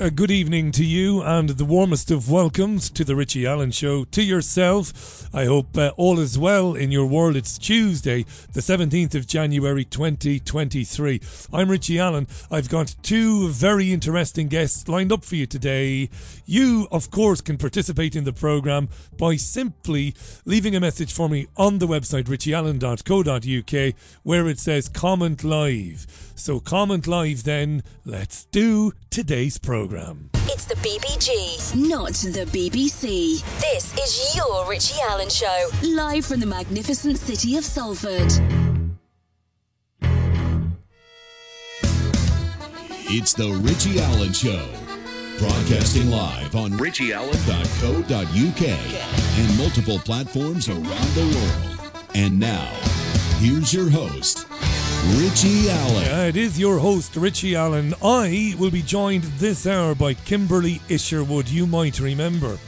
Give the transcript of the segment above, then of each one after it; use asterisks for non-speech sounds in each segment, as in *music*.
a good evening to you and the warmest of welcomes to the Richie Allen Show. To yourself, I hope uh, all is well in your world. It's Tuesday, the 17th of January 2023. I'm Richie Allen. I've got two very interesting guests lined up for you today. You, of course, can participate in the programme by simply leaving a message for me on the website richieallen.co.uk where it says comment live. So comment live then. Let's do today's programme. It's the BBG, not the BBC. This is your Richie Allen Show, live from the magnificent city of Salford. It's the Richie Allen Show, broadcasting live on richieallen.co.uk and multiple platforms around the world. And now, here's your host, Richie Allen. Yeah, it is your host, Richie Allen. I will be joined this hour by Kimberley Isherwood. You might remember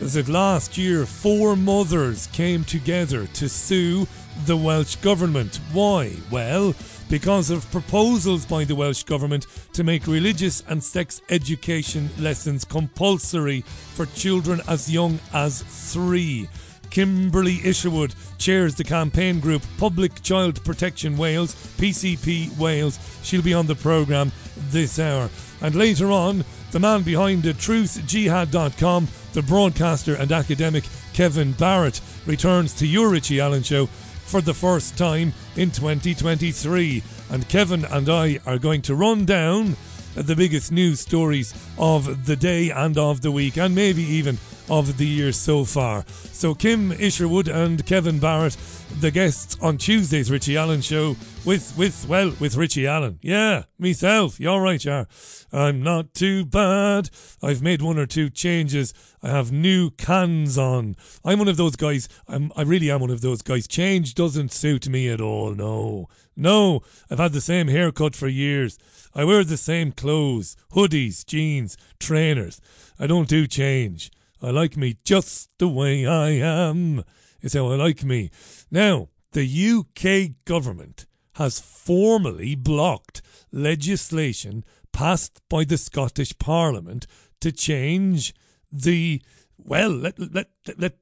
that last year four mothers came together to sue the Welsh Government. Why? Well, because of proposals by the Welsh Government to make religious and sex education lessons compulsory for children as young as three. Kimberley Isherwood chairs the campaign group Public Child Protection Wales, PCP Wales. She'll be on the programme this hour. And later on, the man behind the truthjihad.com, the broadcaster and academic Kevin Barrett, returns to your Richie Allen show for the first time in 2023. And Kevin and I are going to run down the biggest news stories of the day and of the week, and maybe even of the year so far. So, Kim Isherwood and Kevin Barrett, the guests on Tuesday's Richie Allen show with, with, well, with Richie Allen. Yeah, myself. You all right, yeah? I'm not too bad. I've made one or two changes. I have new cans on. I'm one of those guys. I'm, I really am one of those guys. Change doesn't suit me at all. No, no. I've had the same haircut for years. I wear the same clothes, hoodies, jeans, trainers. I don't do change. I like me just the way I am. Is how I like me. Now, the UK government has formally blocked legislation passed by the Scottish Parliament to change the well, let, let, let, let,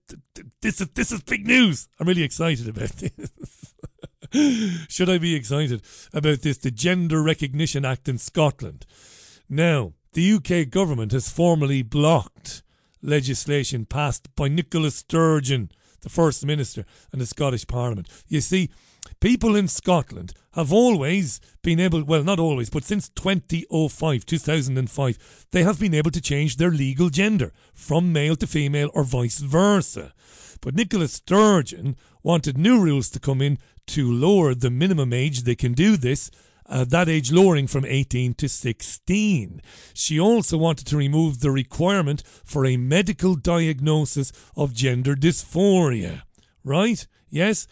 this is this is big news. I'm really excited about *laughs* this. Should I be excited about this? The Gender Recognition Act in Scotland. Now, the UK government has formally blocked legislation passed by Nicola Sturgeon, the First Minister, and the Scottish Parliament. You see, people in Scotland have always been able, well, not always, but since 2005, 2005, they have been able to change their legal gender from male to female or vice versa. But Nicola Sturgeon wanted new rules to come in to lower the minimum age they can do this uh, that age lowering from 18 to 16. She also wanted to remove the requirement for a medical diagnosis of gender dysphoria. Right? Yes?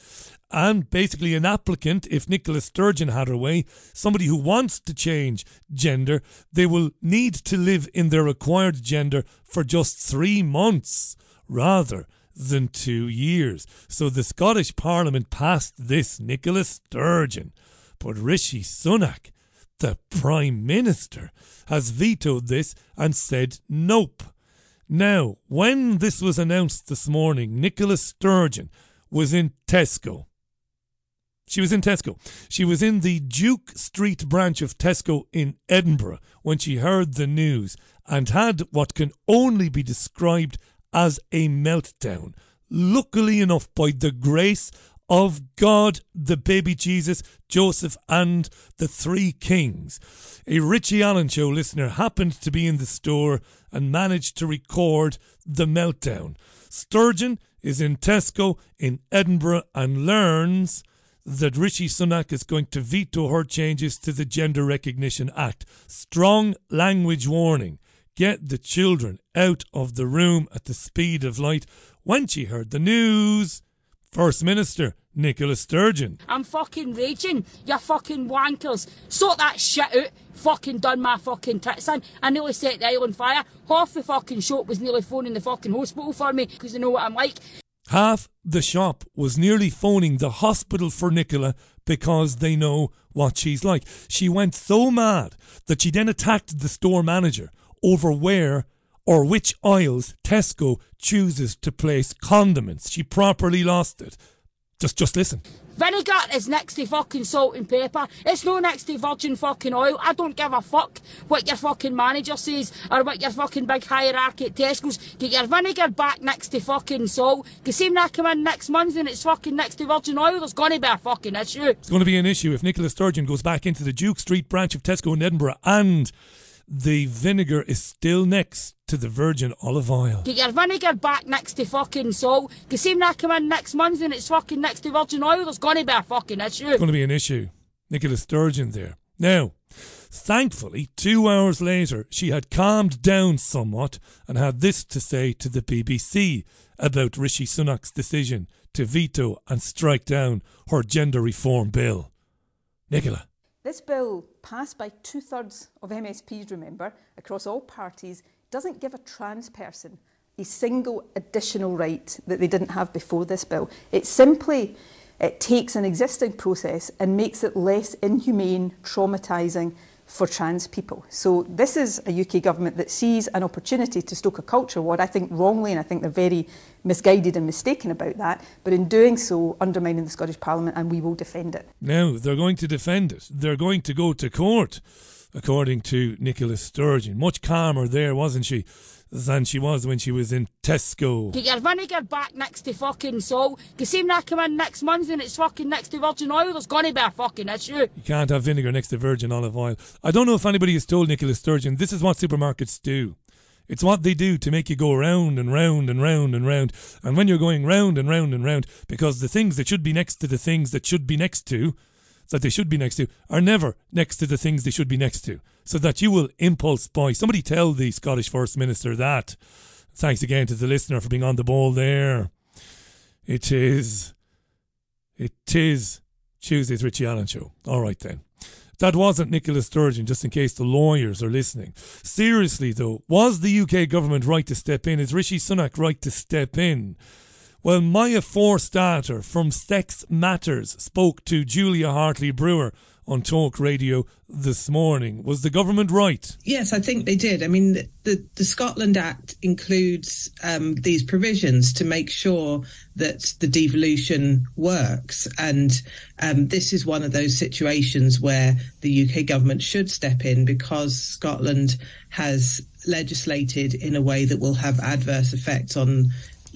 And basically, an applicant, if Nicola Sturgeon had her way, somebody who wants to change gender, they will need to live in their acquired gender for just three months rather than two years. So the Scottish Parliament passed this Nicola Sturgeon. But Rishi Sunak, the Prime Minister, has vetoed this and said nope. Now, when this was announced this morning, Nicola Sturgeon was in Tesco. She was in Tesco. She was in the Duke Street branch of Tesco in Edinburgh when she heard the news and had what can only be described as a meltdown. Luckily enough, by the grace of God, the baby Jesus, Joseph, and the three kings. A Richie Allen show listener happened to be in the store and managed to record the meltdown. Sturgeon is in Tesco in Edinburgh and learns that Rishi Sunak is going to veto her changes to the Gender Recognition Act. Strong language warning. Get the children out of the room at the speed of light. When she heard the news, First Minister Nicola Sturgeon. I'm fucking raging. You fucking wankers. Sort that shit out. Fucking done my fucking tits in. I nearly set the island fire. Half the fucking shop was nearly phoning the fucking hospital for me because they know what I'm like. Half the shop was nearly phoning the hospital for Nicola because they know what she's like. She went so mad that she then attacked the store manager over where or which aisles Tesco chooses to place condiments. She properly lost it. Just just listen. Vinegar is next to fucking salt and pepper. It's no next to virgin fucking oil. I don't give a fuck what your fucking manager says or what your fucking big hierarchy at Tesco's. Get your vinegar back next to fucking salt. You see when I come in next month and it's fucking next to virgin oil, there's gonna be a fucking issue. It's going to be an issue if Nicola Sturgeon goes back into the Duke Street branch of Tesco in Edinburgh and the vinegar is still next to the virgin olive oil. Get your vinegar back next to fucking salt. Cause see when I come in next month and it's fucking next to virgin oil, there's gonna be a fucking issue. It's going to be an issue. Nicola Sturgeon there. Now, thankfully, two hours later, she had calmed down somewhat and had this to say to the BBC about Rishi Sunak's decision to veto and strike down her gender reform bill. Nicola. This bill, passed by two thirds of MSPs, remember, across all parties, doesn't give a trans person a single additional right that they didn't have before this bill. It simply it takes an existing process and makes it less inhumane, traumatising for trans people. So this is a UK government that sees an opportunity to stoke a culture war, I think wrongly, and I think they're very misguided and mistaken about that, but in doing so, undermining the Scottish Parliament, and we will defend it. Now, they're going to defend it. They're going to go to court, according to Nicola Sturgeon. Much calmer there, wasn't she, than she was when she was in Tesco. Get your vinegar back next to fucking salt. Cause see when I come in next month and it's fucking next to virgin oil, there's gonna be a fucking issue. You can't have vinegar next to virgin olive oil. I don't know if anybody has told Nicola Sturgeon this is what supermarkets do. It's what they do to make you go round and round and round and round. And when you're going round and round and round, because the things that should be next to the things that should be next to, that they should be next to, are never next to the things they should be next to. So that you will impulse buy. Somebody tell the Scottish First Minister that. Thanks again to the listener for being on the ball there. It is. It is Tuesday's Richie Allen show. All right then. That wasn't Nicola Sturgeon, just in case the lawyers are listening. Seriously, though, was the UK government right to step in? Is Rishi Sunak right to step in? Well, Maya Forstater from Sex Matters spoke to Julia Hartley Brewer on Talk Radio this morning. Was the government right? Yes, I think they did. I mean, the, the, Scotland Act includes um, these provisions to make sure that the devolution works. And um, this is one of those situations where the UK government should step in because Scotland has legislated in a way that will have adverse effects on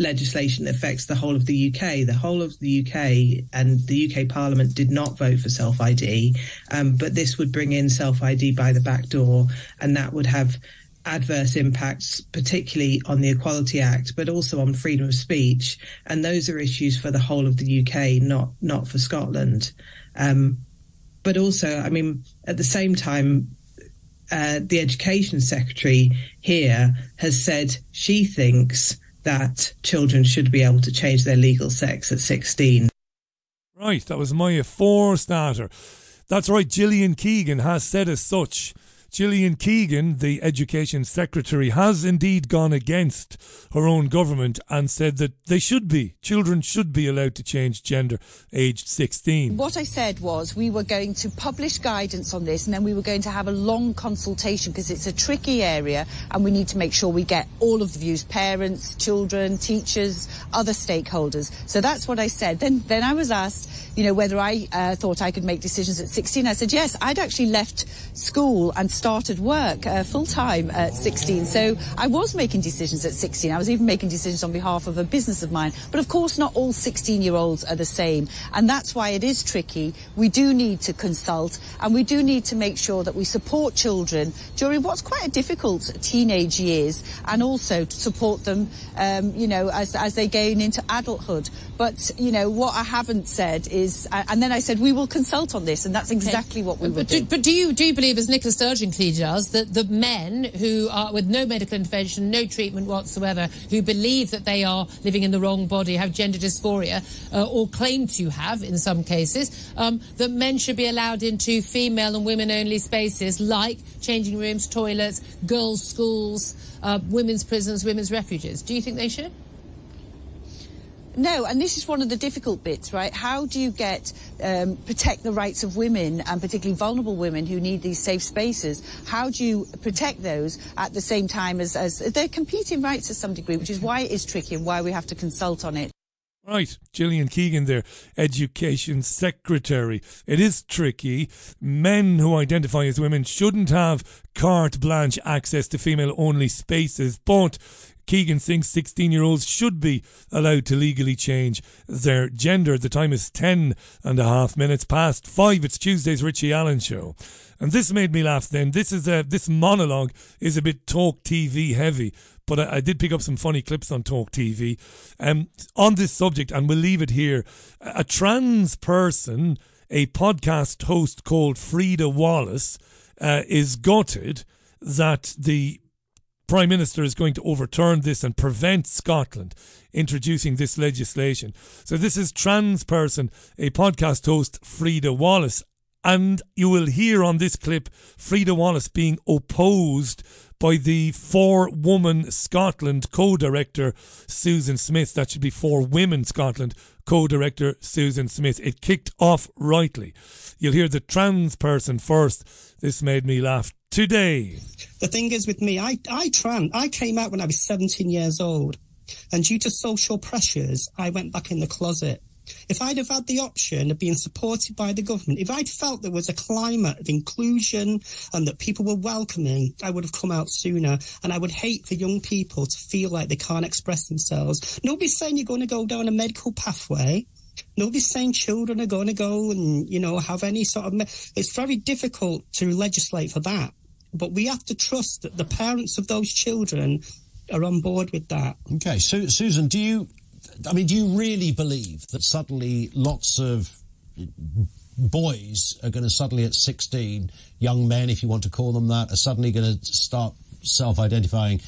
legislation that affects the whole of the UK. The whole of the UK and the UK Parliament did not vote for self ID, um, but this would bring in self ID by the back door, and that would have adverse impacts, particularly on the Equality Act, but also on freedom of speech. And those are issues for the whole of the UK, not not for Scotland. Um, but also, I mean, at the same time, uh, the Education Secretary here has said she thinks that children should be able to change their legal sex at 16. Right, that was my Maya Forstater. That's right, Gillian Keegan has said as such. Gillian Keegan, the Education Secretary, has indeed gone against her own government and said that they should be, children should be allowed to change gender aged 16. What I said was we were going to publish guidance on this and then we were going to have a long consultation because it's a tricky area and we need to make sure we get all of the views parents, children, teachers, other stakeholders. So that's what I said. Then, then I was asked, you know, whether I uh, thought I could make decisions at 16. I said yes. I'd actually left school and started work uh, full time at 16. So I was making decisions at 16. I was even making decisions on behalf of a business of mine. But of course, not all 16 year olds are the same. And that's why it is tricky. We do need to consult and we do need to make sure that we support children during what's quite a difficult teenage years and also to support them, um, you know, as, as they gain into adulthood. But, you know, what I haven't said is, uh, and then I said, we will consult on this. And that's exactly what we will But do. do, but do you do you believe, as Nicola Sturgeon clearly does, that the men who are with no medical intervention, no treatment whatsoever, who believe that they are living in the wrong body, have gender dysphoria, uh, or claim to have in some cases, um, that men should be allowed into female and women-only spaces like changing rooms, toilets, girls' schools, uh, women's prisons, women's refuges? Do you think they should? No, and this is one of the difficult bits, right? How do you get um, protect the rights of women and particularly vulnerable women who need these safe spaces? How do you protect those at the same time as, as they're competing rights to some degree, which is why it is tricky and why we have to consult on it. Right, Gillian Keegan there, Education Secretary. It is tricky. Men who identify as women shouldn't have carte blanche access to female only spaces, but Keegan thinks 16 year olds should be allowed to legally change their gender. The time is 10 and a half minutes past five. It's Tuesday's Richie Allen show. And this made me laugh then. This is a, this monologue is a bit talk TV heavy, but I, I, did pick up some funny clips on Talk TV um, on this subject, and we'll leave it here. A trans person, a podcast host called Frida Wallace, uh, is gutted that the Prime Minister is going to overturn this and prevent Scotland introducing this legislation. So, this is trans person, a podcast host, Frida Wallace. And you will hear on this clip Frida Wallace being opposed by the For Woman Scotland co director Susan Smith. That should be For Women Scotland co director Susan Smith. It kicked off rightly. You'll hear the trans person first. This made me laugh today. The thing is with me, I, I trans, I came out when I was 17 years old. And due to social pressures, I went back in the closet. If I'd have had the option of being supported by the government, if I'd felt there was a climate of inclusion and that people were welcoming, I would have come out sooner. And I would hate for young people to feel like they can't express themselves. Nobody's saying you're going to go down a medical pathway. Nobody's saying children are going to go and, you know, have any sort of. Me- it's very difficult to legislate for that. But we have to trust that the parents of those children are on board with that. Okay, so Susan, do you I mean, do you really believe that suddenly lots of boys are going to suddenly at 16, young men, if you want to call them that, are suddenly going to start self-identifying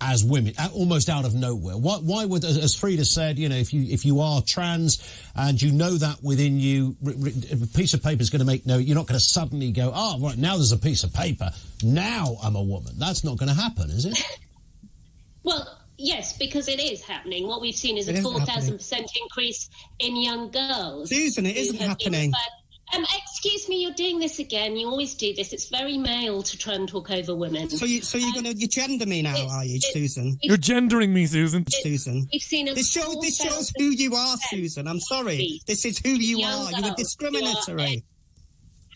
as women, almost out of nowhere. Why, why, would, as Frida said, you know, if you if you are trans and you know that within you, a piece of paper is going to make no. You're not going to suddenly go, oh, right now there's a piece of paper. Now I'm a woman. That's not going to happen, is it? Well, Yes, because it is happening. What we've seen is a 4,000% increase in young girls. Susan, it isn't happening. Um, excuse me, you're doing this again. You always do this. It's very male to try and talk over women. So, you, so you're um, going to you gender me now, are you, Susan? You're gendering me, Susan. Susan. We've seen this shows this shows who you are, Susan. I'm sorry. This is who you are. You're discriminatory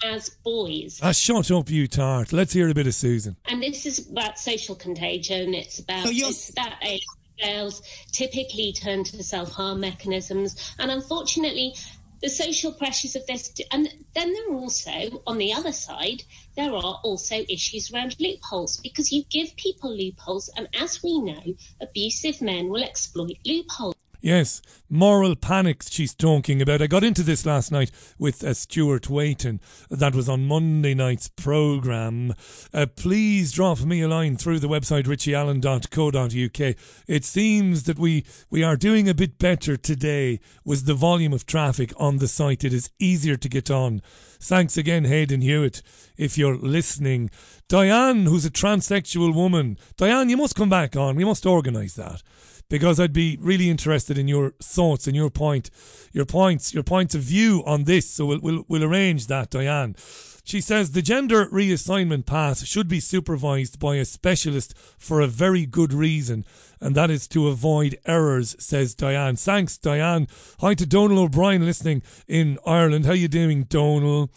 as boys. Ah, shut up, you tart. Let's hear a bit of Susan. And this is about social contagion. It's about so it's that age girls typically turn to self harm mechanisms, and unfortunately. The social pressures of this, and then there are also, on the other side, there are also issues around loopholes because you give people loopholes, and as we know, abusive men will exploit loopholes. Yes, moral panics she's talking about. I got into this last night with uh, Stuart Waiton. That was on Monday night's programme. Uh, please drop me a line through the website richieallen.co.uk. It seems that we, we are doing a bit better today with the volume of traffic on the site. It is easier to get on. Thanks again, Hayden Hewitt, if you're listening. Diane, who's a transsexual woman. Diane, you must come back on. We must organise that because I'd be really interested in your thoughts and your point, your points, your points of view on this. So we'll we'll, we'll arrange that, Diane. She says the gender reassignment path should be supervised by a specialist for a very good reason, and that is to avoid errors, says Diane. Thanks, Diane. Hi to Donal O'Brien listening in Ireland. How you doing, Donal?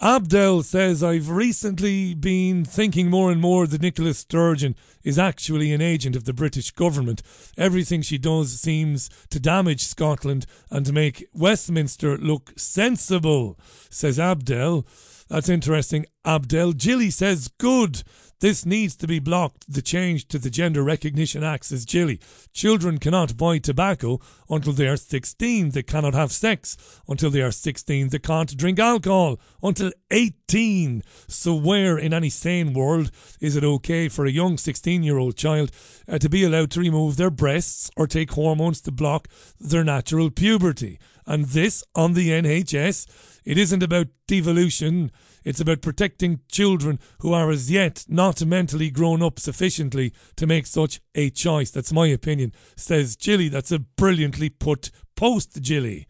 Abdel says, I've recently been thinking more and more that Nicola Sturgeon is actually an agent of the British government. Everything she does seems to damage Scotland and to make Westminster look sensible, says Abdel. That's interesting. Abdel. Jilly says, good. This needs to be blocked. The change to the Gender Recognition Act says Jilly. Children cannot buy tobacco until they are 16. They cannot have sex until they are 16. They can't drink alcohol until 18. So, where in any sane world is it okay for a young 16 year old child uh, to be allowed to remove their breasts or take hormones to block their natural puberty? And this on the NHS It isn't about devolution. It's about protecting children who are as yet not mentally grown up sufficiently to make such a choice. That's my opinion, says Jilly. That's a brilliantly put post, Jilly.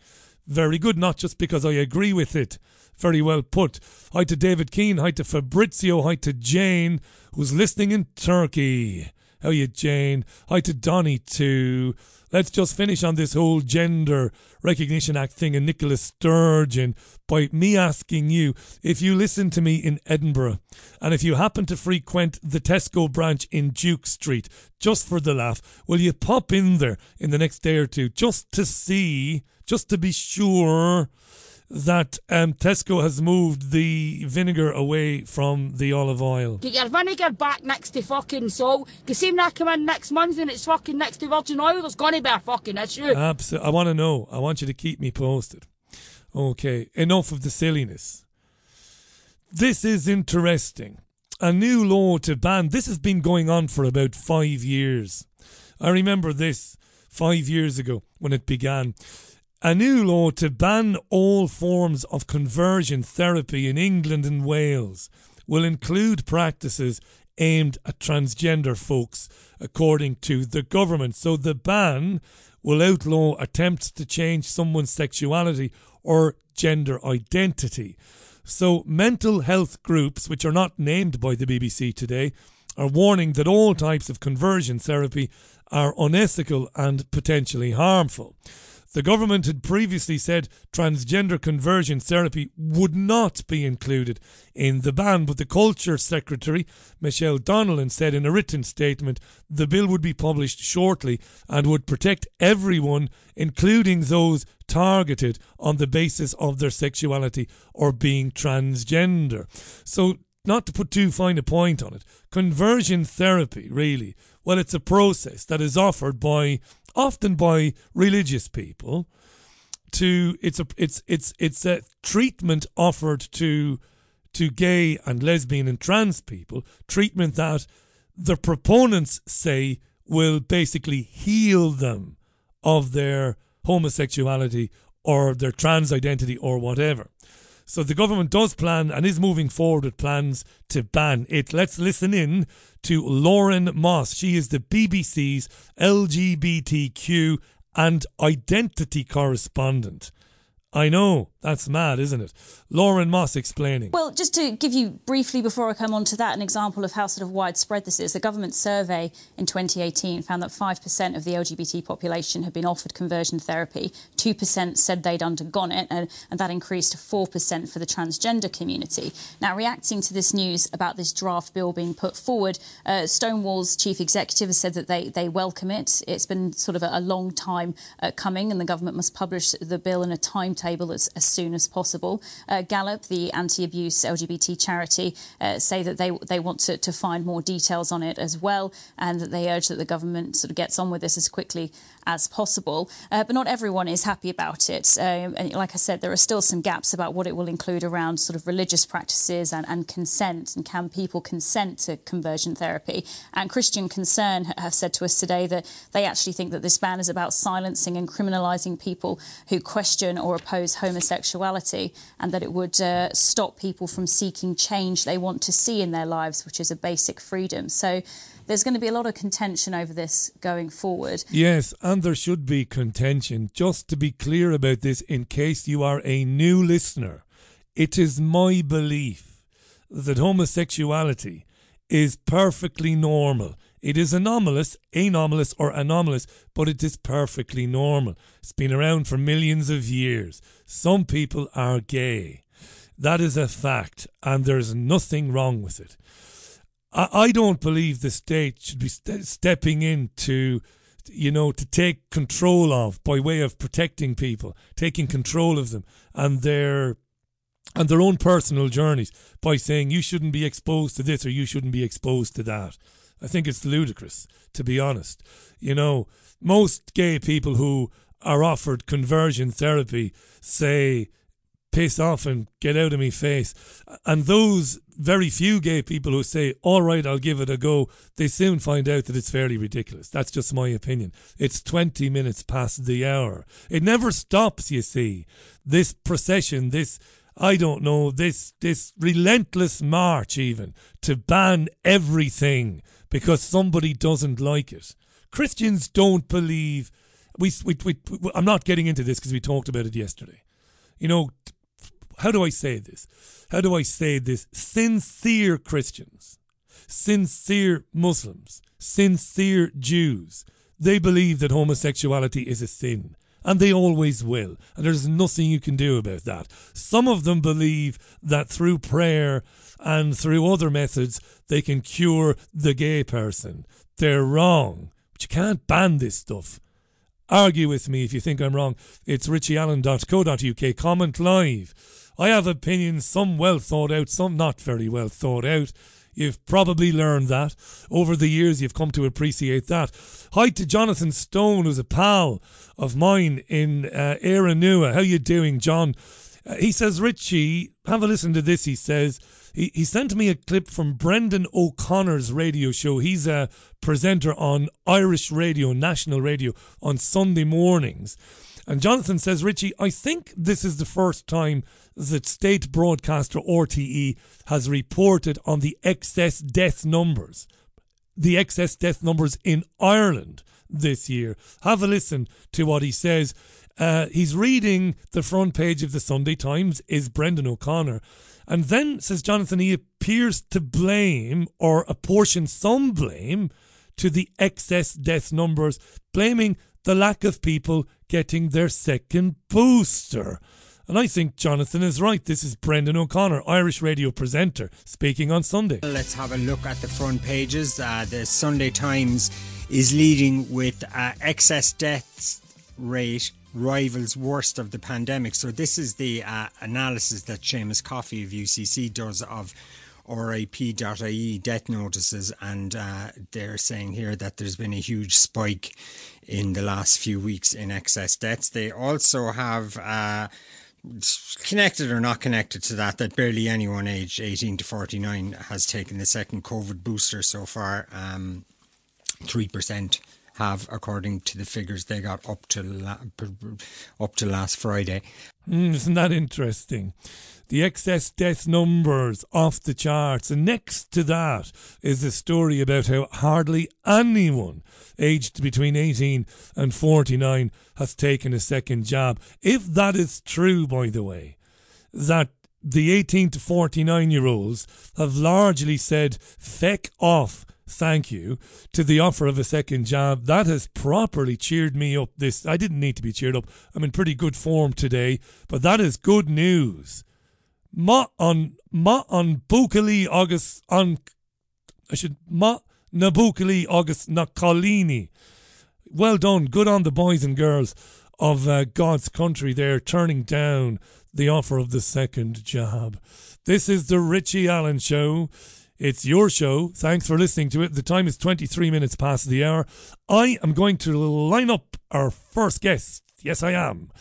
Very good, not just because I agree with it. Very well put. Hi to David Keane. Hi to Fabrizio. Hi to Jane, who's listening in Turkey. How you, Jane? Hi to Donny too. Let's just finish on this whole Gender Recognition Act thing and Nicola Sturgeon. By me asking you if you listen to me in Edinburgh and if you happen to frequent the Tesco branch in Duke Street just for the laugh, will you pop in there in the next day or two just to see, just to be sure that um, Tesco has moved the vinegar away from the olive oil. Get your vinegar back next to fucking salt. See when I come in next month and it's fucking next to virgin oil, there's going to be a fucking issue. Absolutely. I want to know. I want you to keep me posted. Okay, enough of the silliness. This is interesting. A new law to ban. This has been going on for about five years. I remember this five years ago when it began. A new law to ban all forms of conversion therapy in England and Wales will include practices aimed at transgender folks, according to the government. So the ban will outlaw attempts to change someone's sexuality or gender identity. So mental health groups, which are not named by the BBC today, are warning that all types of conversion therapy are unethical and potentially harmful. The government had previously said transgender conversion therapy would not be included in the ban, but the Culture Secretary, Michelle Donelan, said in a written statement the bill would be published shortly and would protect everyone, including those targeted on the basis of their sexuality or being transgender. So, not to put too fine a point on it, conversion therapy, really, well, it's a process that is offered by often by religious people to it's a it's it's it's a treatment offered to to gay and lesbian and trans people treatment that the proponents say will basically heal them of their homosexuality or their trans identity or whatever so the government does plan and is moving forward with plans to ban it. Let's listen in to Lauren Moss. She is the BBC's LGBTQ and identity correspondent. I know. That's mad, isn't it? Lauren Moss explaining. Well, just to give you briefly before I come on to that an example of how sort of widespread this is, the government survey in 2018 found that 5% of the LGBT population had been offered conversion therapy, 2% said they'd undergone it, and, and that increased to 4% for the transgender community. Now, reacting to this news about this draft bill being put forward, uh, Stonewall's chief executive has said that they, they welcome it. It's been sort of a, a long time uh, coming, and the government must publish the bill in a timetable as, as soon as possible. Uh, Galop, the anti-abuse LGBT charity, uh, say that they they want to, to find more details on it as well, and that they urge that the government sort of gets on with this as quickly as possible. Uh, but not everyone is happy about it. Um, and like I said, there are still some gaps about what it will include around sort of religious practices and, and consent, and can people consent to conversion therapy? And Christian Concern have said to us today that they actually think that this ban is about silencing and criminalising people who question or oppose homosexuality, and that it would uh, stop people from seeking change they want to see in their lives, which is a basic freedom. So there's going to be a lot of contention over this going forward. Yes, and there should be contention. Just to be clear about this, in case you are a new listener, it is my belief that homosexuality is perfectly normal. It is anomalous, anomalous, or anomalous, but it is perfectly normal. It's been around for millions of years. Some people are gay. That is a fact, and there's nothing wrong with it. I, I don't believe the state should be st- stepping in to, you know, to take control of by way of protecting people, taking control of them and their and their own personal journeys by saying you shouldn't be exposed to this or you shouldn't be exposed to that. I think it's ludicrous, to be honest. You know, most gay people who are offered conversion therapy say piss off and get out of me face. And those very few gay people who say, all right, I'll give it a go, they soon find out that it's fairly ridiculous. That's just my opinion. It's 20 minutes past the hour. It never stops, you see. This procession, this I don't know, this this relentless march even to ban everything because somebody doesn't like it. Christians don't believe we, we, we, we I'm not getting into this because we talked about it yesterday. You know, how do I say this? How do I say this? Sincere Christians, sincere Muslims, sincere Jews, they believe that homosexuality is a sin and they always will. And there's nothing you can do about that. Some of them believe that through prayer and through other methods, they can cure the gay person. They're wrong. But you can't ban this stuff. Argue with me if you think I'm wrong. It's richieallen.co.uk. Comment live. I have opinions, some well thought out, some not very well thought out. You've probably learned that. Over the years, you've come to appreciate that. Hi to Jonathan Stone, who's a pal of mine in uh, Eranua. How you doing, John? Uh, he says, Richie, have a listen to this. He says, he, he sent me a clip from Brendan O'Connor's radio show. He's a presenter on Irish radio, national radio, on Sunday mornings. And Jonathan says, Richie, I think this is the first time that state broadcaster RTE has reported on the excess death numbers. The excess death numbers in Ireland this year. Have a listen to what he says. Uh, he's reading the front page of the Sunday Times, is Brendan O'Connor. And then, says Jonathan, he appears to blame or apportion some blame to the excess death numbers, blaming the lack of people getting their second booster. And I think Jonathan is right. This is Brendan O'Connor, Irish radio presenter, speaking on Sunday. Let's have a look at the front pages. Uh, the Sunday Times is leading with uh, excess deaths rate rivals worst of the pandemic. So this is the uh, analysis that Seamus Coffey of UCC does of RIP.ie death notices, and uh, they're saying here that there's been a huge spike in the last few weeks in excess deaths. They also have. Uh, connected or not connected to that, that barely anyone aged 18 to 49 has taken the second COVID booster so far. Um, 3% have, according to the figures they got up to la- up to last Friday. Mm, isn't that interesting? The excess death numbers off the charts, and next to that is a story about how hardly anyone aged between 18 and 49 has taken a second jab. If that is true, by the way, that the 18 to 49 year olds have largely said feck off thank you to the offer of a second job. that has properly cheered me up this i didn't need to be cheered up i'm in pretty good form today but that is good news ma on ma on bukali august on i should ma Nabukali August Nakalini. Well done. Good on the boys and girls of uh, God's country there turning down the offer of the second job. This is the Richie Allen Show. It's your show. Thanks for listening to it. The time is 23 minutes past the hour. I am going to line up our first guest. Yes, I am.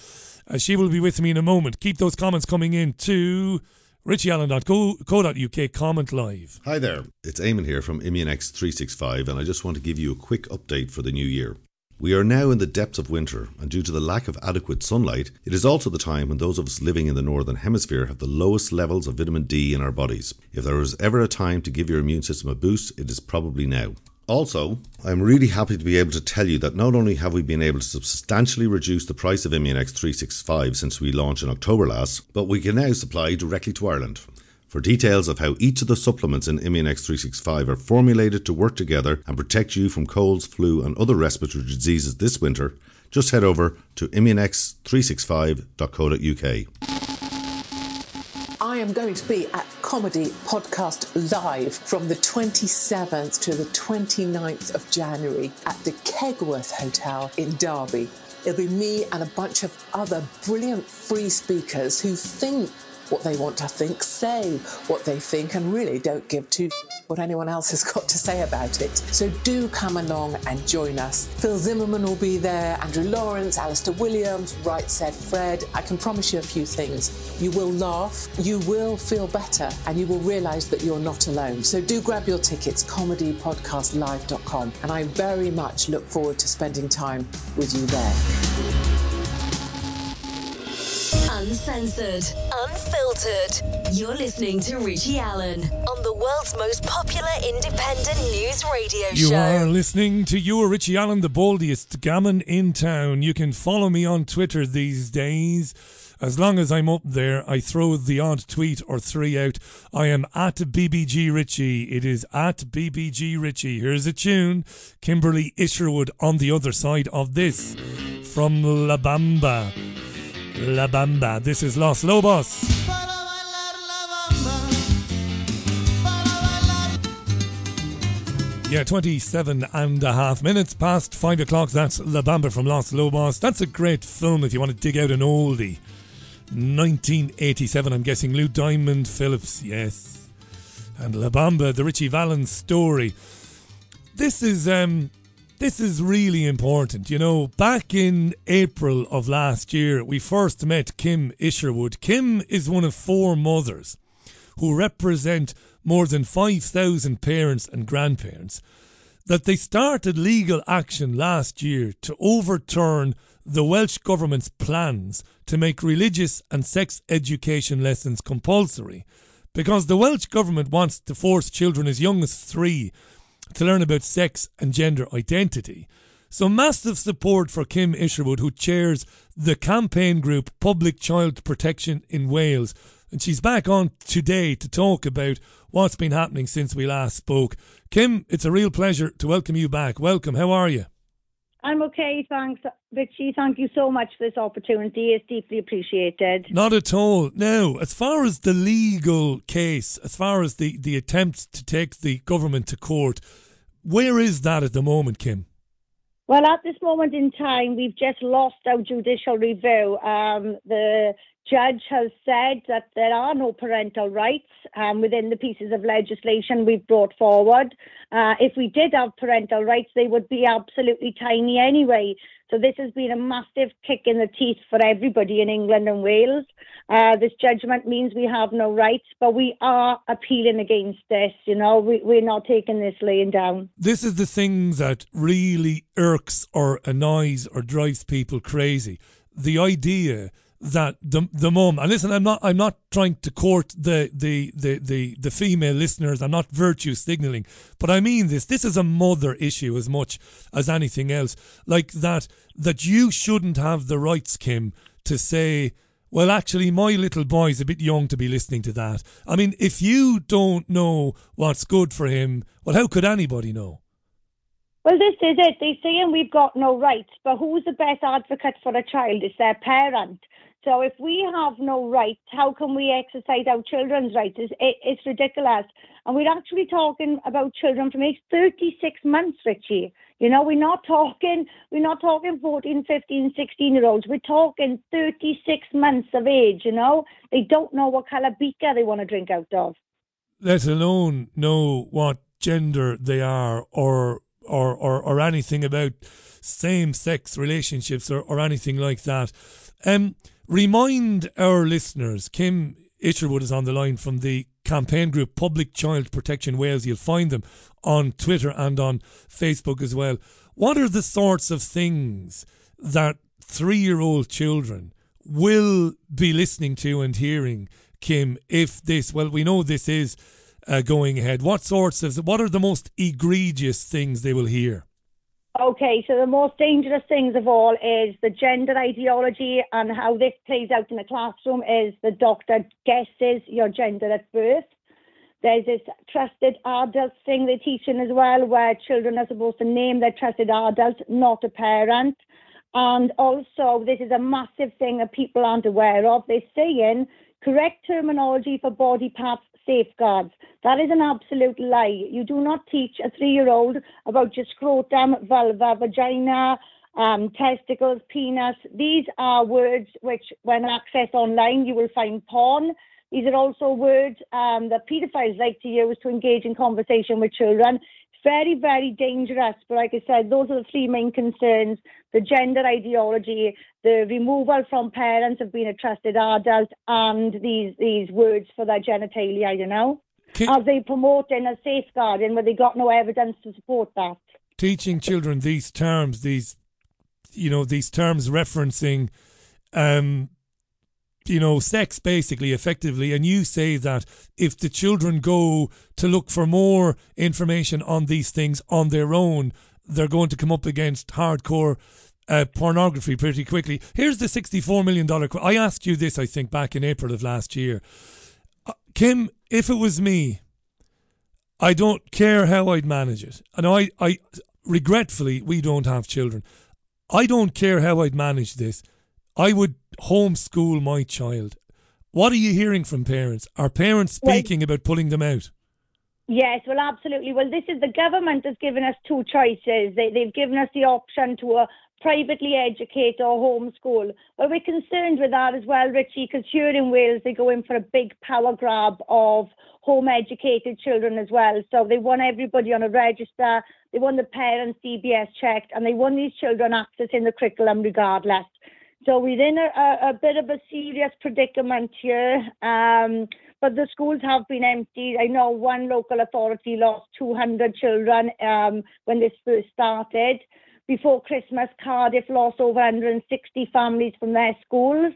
Uh, she will be with me in a moment. Keep those comments coming in to richieallen.co.uk comment live. Hi there, it's Eamon here from Immunex 365 and I just want to give you a quick update for the new year. We are now in the depths of winter, and due to the lack of adequate sunlight, it is also the time when those of us living in the northern hemisphere have the lowest levels of vitamin D in our bodies. If there is ever a time to give your immune system a boost, it is probably now. Also, I'm really happy to be able to tell you that not only have we been able to substantially reduce the price of Immunex 365 since we launched in October last, but we can now supply directly to Ireland. For details of how each of the supplements in Immunex 365 are formulated to work together and protect you from colds, flu, and other respiratory diseases this winter, just head over to immunex365.co.uk. I am going to be at Comedy Podcast Live from the 27th to the 29th of January at the Kegworth Hotel in Derby. It'll be me and a bunch of other brilliant free speakers who think what they want to think, say what they think, and really don't give two what anyone else has got to say about it. So do come along and join us. Phil Zimmerman will be there, Andrew Lawrence, Alistair Williams, Right Said Fred. I can promise you a few things. You will laugh, you will feel better, and you will realise that you're not alone. So do grab your tickets, comedypodcastlive.com, and I very much look forward to spending time with you there. Uncensored, unfiltered. You're listening to Richie Allen on the world's most popular independent news radio You show. You are listening to you, Richie Allen, the baldiest gammon in town. You can follow me on Twitter these days. As long as I'm up there, I throw the odd tweet or three out. I am at BBG Richie. It is at BBG Richie. Here's a tune. Kimberley Isherwood on the other side of this. From La Bamba. La Bamba. This is Los Lobos. Yeah, 27 and a half minutes past 5 o'clock. That's La Bamba from Los Lobos. That's a great film if you want to dig out an oldie. 1987, I'm guessing. Lou Diamond Phillips, yes. And La Bamba, the Ritchie Valens story. This is um this is really important. You know, back in April of last year, we first met Kim Isherwood. Kim is one of four mothers who represent more than 5,000 parents and grandparents. That they started legal action last year to overturn the Welsh Government's plans to make religious and sex education lessons compulsory because the Welsh Government wants to force children as young as three to learn about sex and gender identity. So, massive support for Kim Isherwood, who chairs the campaign group Public Child Protection in Wales. And she's back on today to talk about what's been happening since we last spoke. Kim, it's a real pleasure to welcome you back. Welcome. How are you? I'm okay, thanks, Richie. Thank you so much for this opportunity. It's deeply appreciated. Not at all. Now, as far as the legal case, as far as the, the attempt to take the government to court, where is that at the moment, Kim? Well, at this moment in time, we've just lost our judicial review. Um, the judge has said that there are no parental rights um, within the pieces of legislation we've brought forward. Uh, if we did have parental rights, they would be absolutely tiny anyway. So this has been a massive kick in the teeth for everybody in England and Wales. Uh, this judgment means we have no rights, but we are appealing against this. You know, we, we're not taking this laying down. This is the thing that really irks or annoys or drives people crazy. The idea that the the mum and listen I'm not I'm not trying to court the the the the, the female listeners I'm not virtue signaling but I mean this this is a mother issue as much as anything else like that that you shouldn't have the rights Kim to say well actually my little boy's a bit young to be listening to that I mean if you don't know what's good for him well how could anybody know Well, this is it. They're saying we've got no rights, but who's the best advocate for a child? It's their parent. So if we have no rights, how can we exercise our children's rights? It's, it, it's ridiculous. And we're actually talking about children from age 36 months, Richie. You know, we're not talking, we're not talking 14, 15, 16 year olds. We're talking 36 months of age, you know. They don't know what colour beaker they want to drink out of. let alone know what gender they are or or or, or anything about same sex relationships or, or anything like that. Um remind our listeners, Kim Isherwood is on the line from the campaign group Public Child Protection Wales. You'll find them on Twitter and on Facebook as well. What are the sorts of things that three year old children will be listening to and hearing, Kim, if this, well, we know this is uh, going ahead. What sorts of, what are the most egregious things they will hear? Okay, so the most dangerous things of all is the gender ideology and how this plays out in the classroom is the doctor guesses your gender at birth. There's this trusted adult thing they're teaching as well, where children are supposed to name their trusted adult, not a parent. And also, this is a massive thing that people aren't aware of. They're saying correct terminology for body parts safeguards. That is an absolute lie. You do not teach a three year old about your scrotum, vulva, vagina, um, testicles, penis. These are words which, when accessed online, you will find porn. These are also words um, that paedophiles like to use to engage in conversation with children. Very, very dangerous. But like I said, those are the three main concerns the gender ideology, the removal from parents of being a trusted adult, and these, these words for their genitalia, you know? As they promoting a safeguarding where they got no evidence to support that. Teaching children these terms, these, you know, these terms referencing um, you know, sex basically, effectively, and you say that if the children go to look for more information on these things on their own, they're going to come up against hardcore uh, pornography pretty quickly. Here's the $64 million. Qu- I asked you this, I think, back in April of last year. Uh, Kim, if it was me, I don't care how I'd manage it. And I, I, regretfully, we don't have children. I don't care how I'd manage this. I would homeschool my child. What are you hearing from parents? Are parents speaking about pulling them out? Yes, well, absolutely. Well, this is the government has given us two choices. They, they've given us the option to uh, privately educate or homeschool. Well, we're concerned with that as well, Richie, because here in Wales they go in for a big power grab of home educated children as well. So they want everybody on a register, they want the parents DBS checked, and they want these children accessing the curriculum regardless. So we're in a, a, bit of a serious predicament here. Um, but the schools have been emptied. I know one local authority lost 200 children um, when this first started before Christmas, Cardiff lost over 160 families from their schools.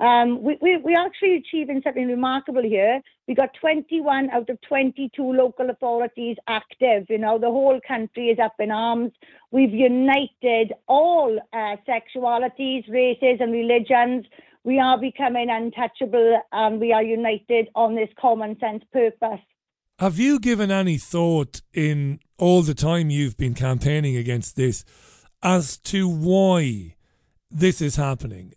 Um, we, we, we're actually achieving something remarkable here. We got 21 out of 22 local authorities active. You know, the whole country is up in arms. We've united all uh, sexualities, races, and religions. We are becoming untouchable and we are united on this common sense purpose. Have you given any thought in all the time you've been campaigning against this as to why this is happening?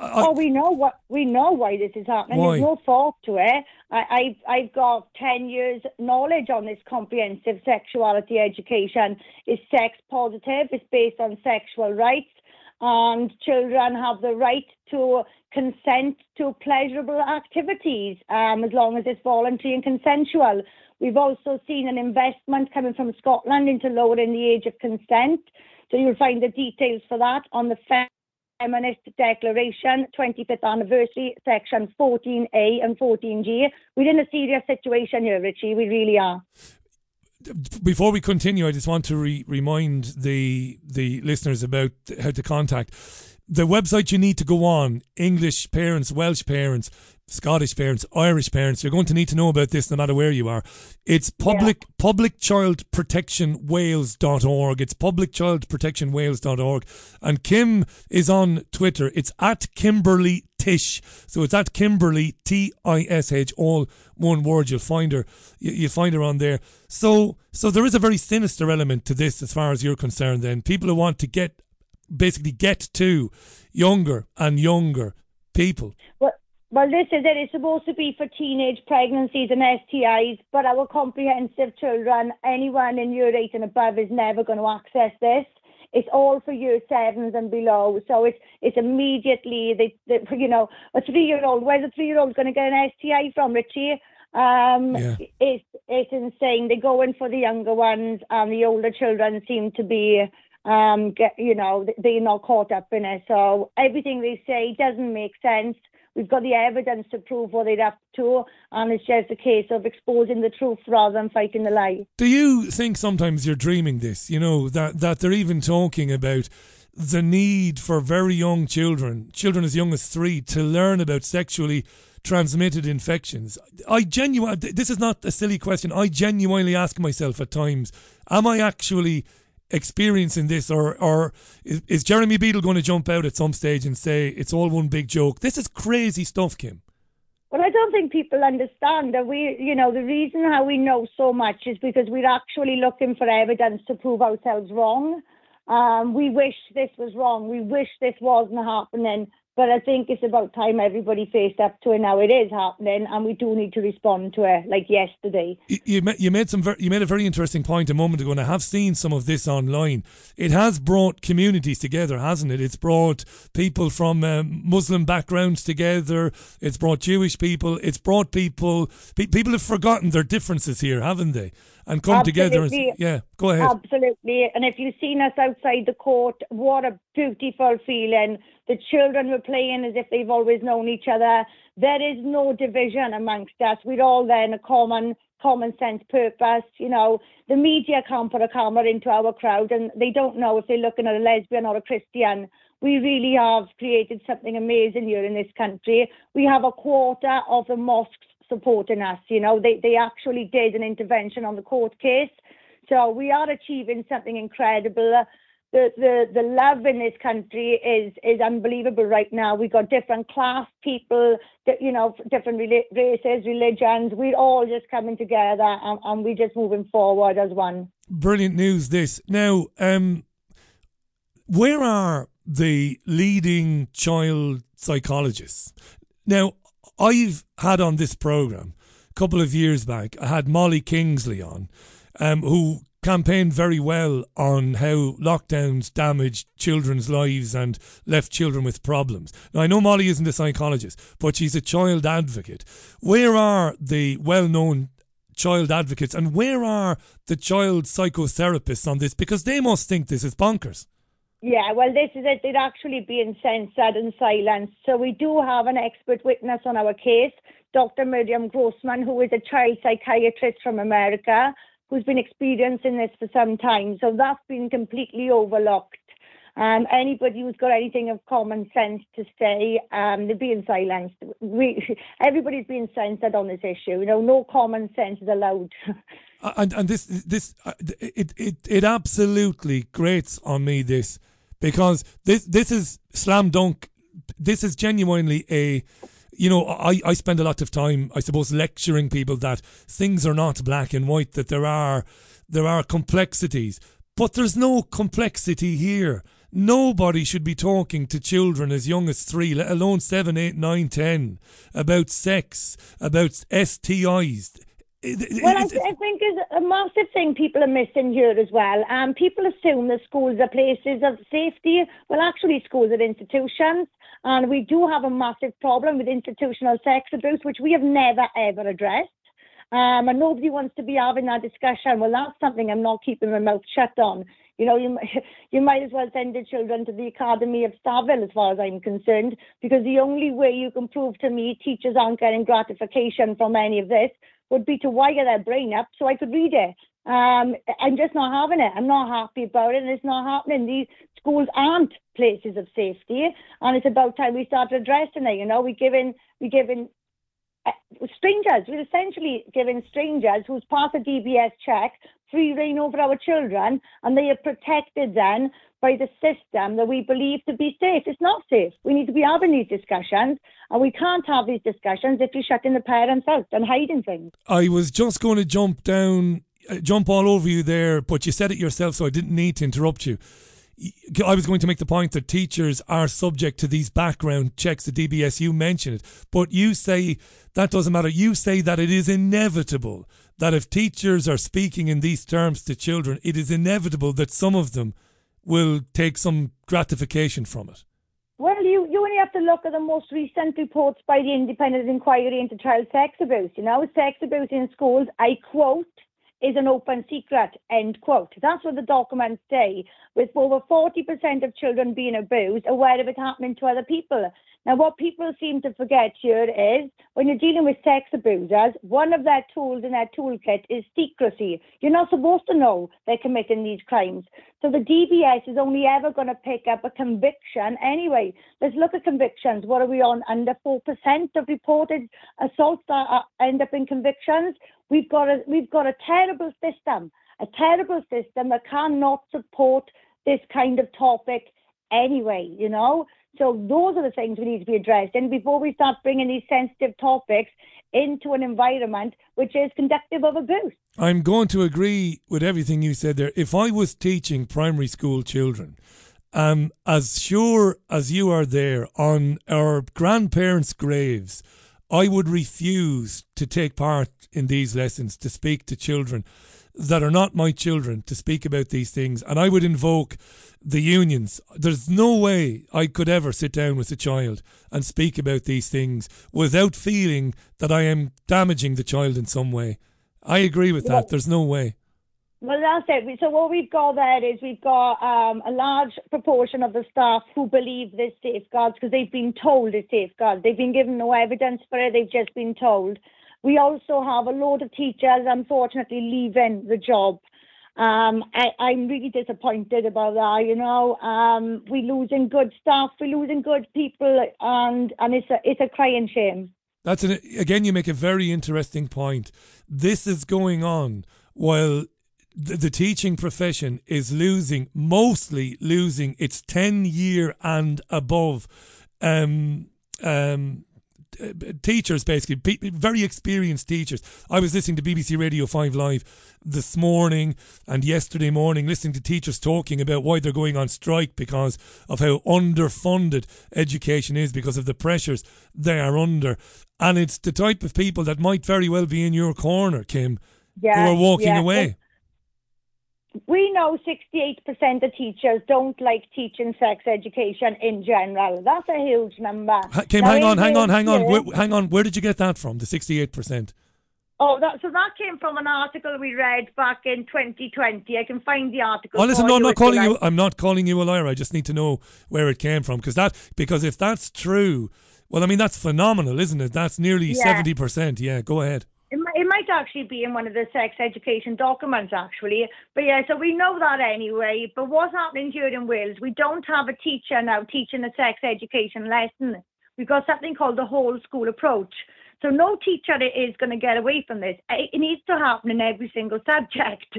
I, oh, we know what we know why this is happening. Why? There's no fault to it. I, I've I've got ten years knowledge on this comprehensive sexuality education. It's sex positive. It's based on sexual rights, and children have the right to consent to pleasurable activities um, as long as it's voluntary and consensual. We've also seen an investment coming from Scotland into lowering the age of consent. So you'll find the details for that on the Feminist Declaration 25th anniversary, section 14A and 14G. We're in a serious situation here, Richie. We really are. Before we continue, I just want to re- remind the the listeners about how to contact the website you need to go on English parents, Welsh parents, Scottish parents, Irish parents, you're going to need to know about this no matter where you are. It's public yeah. publicchildprotectionwales.org. It's publicchildprotectionwales.org. And Kim is on Twitter. It's at Kimberly Tish. So it's at Kimberly T I S H, all one word. You'll find her. You, find her on there. So so there is a very sinister element to this as far as you're concerned. Then people who want to get basically get to younger and younger people. Well, well, this is it. It's supposed to be for teenage pregnancies and STIs, but our comprehensive children, anyone in year eight and above, is never going to access this. It's all for year sevens and below. So it's it's immediately they, they you know a three year old. Where's a three year old going to get an STI from, Richie? Um, yeah. It's it's insane. They go in for the younger ones, and the older children seem to be um, get, you know, they're not caught up in it. So everything they say doesn't make sense. We've got the evidence to prove what they're up to, and it's just a case of exposing the truth rather than fighting the lie. Do you think sometimes you're dreaming this? You know that that they're even talking about the need for very young children, children as young as three, to learn about sexually transmitted infections. I genuinely, this is not a silly question. I genuinely ask myself at times, am I actually experiencing this, or or is, is Jeremy Beadle going to jump out at some stage and say it's all one big joke? This is crazy stuff, Kim. Well, I don't think people understand that we, you know, the reason how we know so much is because we're actually looking for evidence to prove ourselves wrong. Um, we wish this was wrong. We wish this wasn't happening. But I think it's about time everybody faced up to it now. It is happening, and we do need to respond to it, like yesterday. You, you made, you made some very, you made a very interesting point a moment ago, and I have seen some of this online. It has brought communities together, hasn't it? It's brought people from um, Muslim backgrounds together. It's brought Jewish people. It's brought people. Pe- people have forgotten their differences here, haven't they? and come Absolutely. together. And, yeah, go ahead. Absolutely. And if you've seen us outside the court, what a beautiful feeling. The children were playing as if they've always known each other. there is no division amongst us. We're all there in a common common sense purpose. You know, the media can't put a camera into our crowd and they don't know if they're looking at a lesbian or a Christian. We really have created something amazing here in this country. We have a quarter of the mosques supporting us. You know, they, they actually did an intervention on the court case. So we are achieving something incredible the, the, the love in this country is is unbelievable right now. We've got different class people, you know, different races, religions. We're all just coming together and, and we're just moving forward as one. Brilliant news, this. Now, um, where are the leading child psychologists? Now, I've had on this program a couple of years back, I had Molly Kingsley on, um, who campaigned very well on how lockdowns damaged children's lives and left children with problems. Now, I know Molly isn't a psychologist, but she's a child advocate. Where are the well known child advocates and where are the child psychotherapists on this? Because they must think this is bonkers. Yeah, well, this is it. They're actually being censored and silenced. So we do have an expert witness on our case, Dr. Miriam Grossman, who is a child psychiatrist from America who's been experiencing this for some time. So that's been completely overlooked. Um, anybody who's got anything of common sense to say, um, they're being silenced. We, *laughs* everybody's being censored on this issue. You know, no common sense is allowed. *laughs* And and this this uh, it it it absolutely grates on me this because this this is slam dunk. This is genuinely a you know, I, I spend a lot of time, I suppose, lecturing people that things are not black and white, that there are there are complexities. But there's no complexity here. Nobody should be talking to children as young as three, let alone seven, eight, nine, ten, about sex, about STIs. Well, I, I, think is a massive thing people are missing here as well. Um, people assume that schools are places of safety. Well, actually, schools are institutions. And we do have a massive problem with institutional sex abuse, which we have never ever addressed. Um, and nobody wants to be having that discussion. Well, that's something I'm not keeping my mouth shut on. You know, you *laughs* you might as well send your children to the Academy of Savile, as far as I'm concerned, because the only way you can prove to me teachers aren't getting gratification from any of this would be to wire their brain up so I could read it. Um, I'm just not having it. I'm not happy about it, and it's not happening. These schools aren't places of safety, and it's about time we start addressing it. You know, we're giving we're giving uh, strangers. We're essentially giving strangers who's passed a DBS check free reign over our children, and they are protected then by the system that we believe to be safe. It's not safe. We need to be having these discussions, and we can't have these discussions if you're shutting the parents out and hiding things. I was just going to jump down Uh, jump all over you there, but you said it yourself, so I didn't need to interrupt you. I was going to make the point that teachers are subject to these background checks, the DBS, you mentioned it, but you say that doesn't matter. You say that it is inevitable that if teachers are speaking in these terms to children, it is inevitable that some of them will take some gratification from it. Well, you, you only have to look at the most recent reports by the Independent Inquiry into Child Sex Abuse. You know, sex abuse in schools, I quote, is an open secret, end quote. That's what the documents say, with over 40% of children being abused, aware of it happening to other people. Now, what people seem to forget here is when you're dealing with sex abusers, one of their tools in their toolkit is secrecy. You're not supposed to know they're committing these crimes. So the DBS is only ever going to pick up a conviction anyway. Let's look at convictions. What are we on? Under 4% of reported assaults that end up in convictions. We've got a, we've got a terrible system, a terrible system that cannot support this kind of topic anyway, you know? So those are the things we need to be addressed. And before we start bringing these sensitive topics into an environment which is conductive of abuse. I'm going to agree with everything you said there. If I was teaching primary school children, um, as sure as you are there on our grandparents' graves, I would refuse to take part in these lessons to speak to children that are not my children to speak about these things. And I would invoke the unions. There's no way I could ever sit down with a child and speak about these things without feeling that I am damaging the child in some way. I agree with that. There's no way. Well, that's it. So what we've got there is we've got um, a large proportion of the staff who believe there's safeguards because they've been told it's safeguards. They've been given no evidence for it. They've just been told. We also have a load of teachers, unfortunately, leaving the job. Um, I, am really disappointed about that. You know, um, we're losing good staff, we're losing good people, and and it's a it's a crying shame. That's an, again, you make a very interesting point. This is going on while the, the teaching profession is losing, mostly losing its 10 year and above um, um, Uh, teachers, basically, very experienced teachers. I was listening to BBC Radio 5 Live this morning and yesterday morning, listening to teachers talking about why they're going on strike because of how underfunded education is, because of the pressures they are under. And it's the type of people that might very well be in your corner, Kim, yeah, who are walking yeah. away we know 68% of teachers don't like teaching sex education in general. That's a huge number. Kim, now, hang on, hang on, hang on, where, hang on. Where did you get that from? The 68%? Oh, that, so that came from an article we read back in 2020. I can find the article. Oh, listen, no, I'm not calling you. I'm not calling you a liar. I just need to know where it came from because that because if that's true, well, I mean that's phenomenal, isn't it? That's nearly seventy yeah. percent. Yeah, go ahead. It might, actually be in one of the sex education documents, actually. But yeah, so we know that anyway. But what's happening here in Wales? We don't have a teacher now teaching a sex education lesson. We've got something called the whole school approach. So no teacher is going to get away from this. It needs to happen in every single *laughs* subject.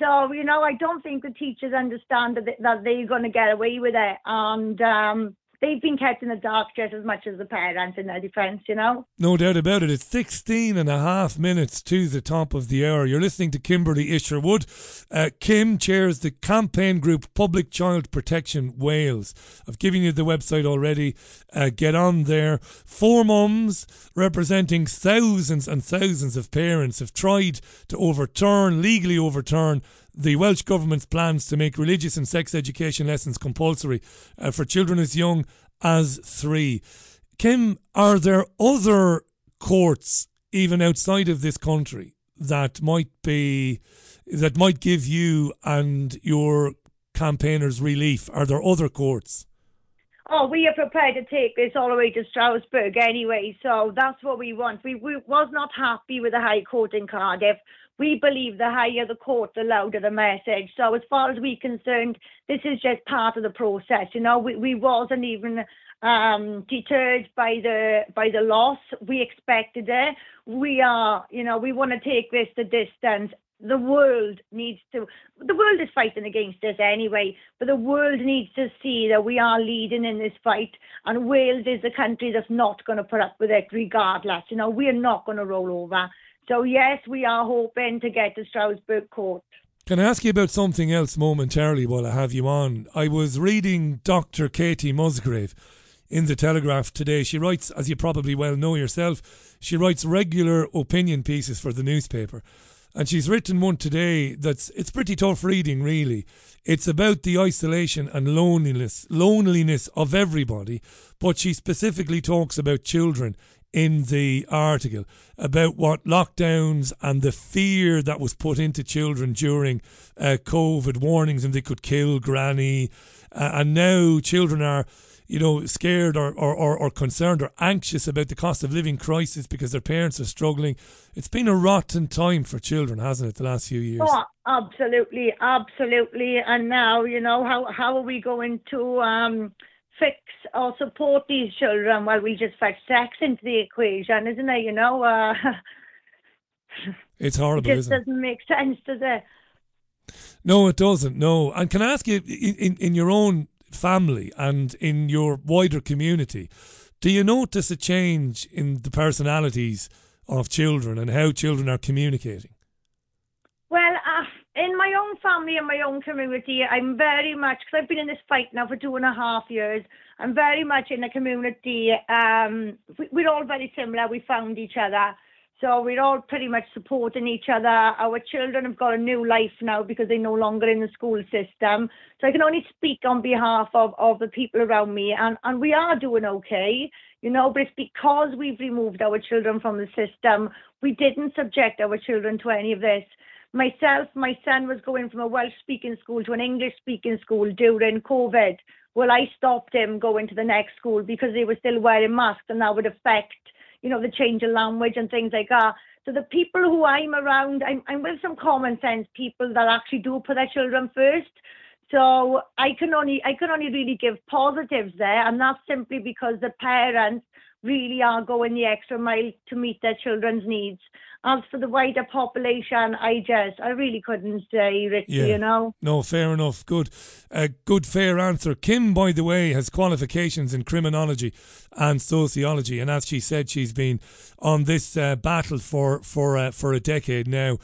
So you know, I don't think the teachers understand that, they're going to get away with it, and um, they've been kept in the dark just as much as the parents in their defence, you know? No doubt about it. It's 16 and a half minutes to the top of the hour. You're listening to Kimberley Isherwood. Uh, Kim chairs the campaign group Public Child Protection Wales. I've given you the website already. Uh, get on there. Four mums representing thousands and thousands of parents have tried to overturn, legally overturn, the Welsh Government's plans to make religious and sex education lessons compulsory uh, for children as young as three. Kim, are there other courts, even outside of this country, that might be that might give you and your campaigners relief? Are there other courts? Oh, we are prepared to take this all the way to Strasbourg anyway, so that's what we want. We, we was not happy with the High Court in Cardiff we believe the higher the court, the louder the message. So as far as we're concerned, this is just part of the process. You know, we, we wasn't even um, deterred by the by the loss. We expected it. We are, you know, we want to take this the distance. The world needs to. The world is fighting against this anyway, but the world needs to see that we are leading in this fight, and Wales is the country that's not going to put up with it, regardless. You know, we're not going to roll over. So yes, we are hoping to get to Strasbourg Court. Can I ask you about something else momentarily while I have you on? I was reading Dr. Katie Musgrave in the Telegraph today. She writes, as you probably well know yourself, she writes regular opinion pieces for the newspaper. And she's written one today that's it's pretty tough reading really. It's about the isolation and loneliness loneliness of everybody, but she specifically talks about children in the article about what lockdowns and the fear that was put into children during uh, COVID warnings and they could kill granny. Uh, and now children are, you know, scared or, or, or, or, concerned or anxious about the cost of living crisis because their parents are struggling. It's been a rotten time for children, hasn't it, the last few years? Oh, absolutely, absolutely. And now, you know, how, how are we going to. Um, fix or support these children, while we just fetch sex into the equation, isn't it? You know, uh, *laughs* it's horrible. It just doesn't make sense, does it? No, it doesn't. No, and can I ask you, in in your own family and in your wider community, do you notice a change in the personalities of children and how children are communicating? Well, uh, in my own family and my own community, I'm very much because I've been in this fight now for two and a half years. I'm very much in a community. Um, we're all very similar. We found each other, so we're all pretty much supporting each other. Our children have got a new life now because they're no longer in the school system. So I can only speak on behalf of, of the people around me, and and we are doing okay, you know. But it's because we've removed our children from the system. We didn't subject our children to any of this Myself, my son was going from a Welsh speaking school to an English speaking school during COVID. Well, I stopped him going to the next school because they were still wearing masks and that would affect, you know, the change of language and things like that. So the people who I'm around, I'm, I'm with some common sense people that actually do put their children first. So I can only I can only really give positives there, and that's simply because the parents really are going the extra mile to meet their children's needs. As for the wider population, I just, I really couldn't say, Richie, yeah. you know. No, fair enough. Good. A uh, good, fair answer. Kim, by the way, has qualifications in criminology and sociology. And as she said, she's been on this uh, battle for, for, uh, for a decade now.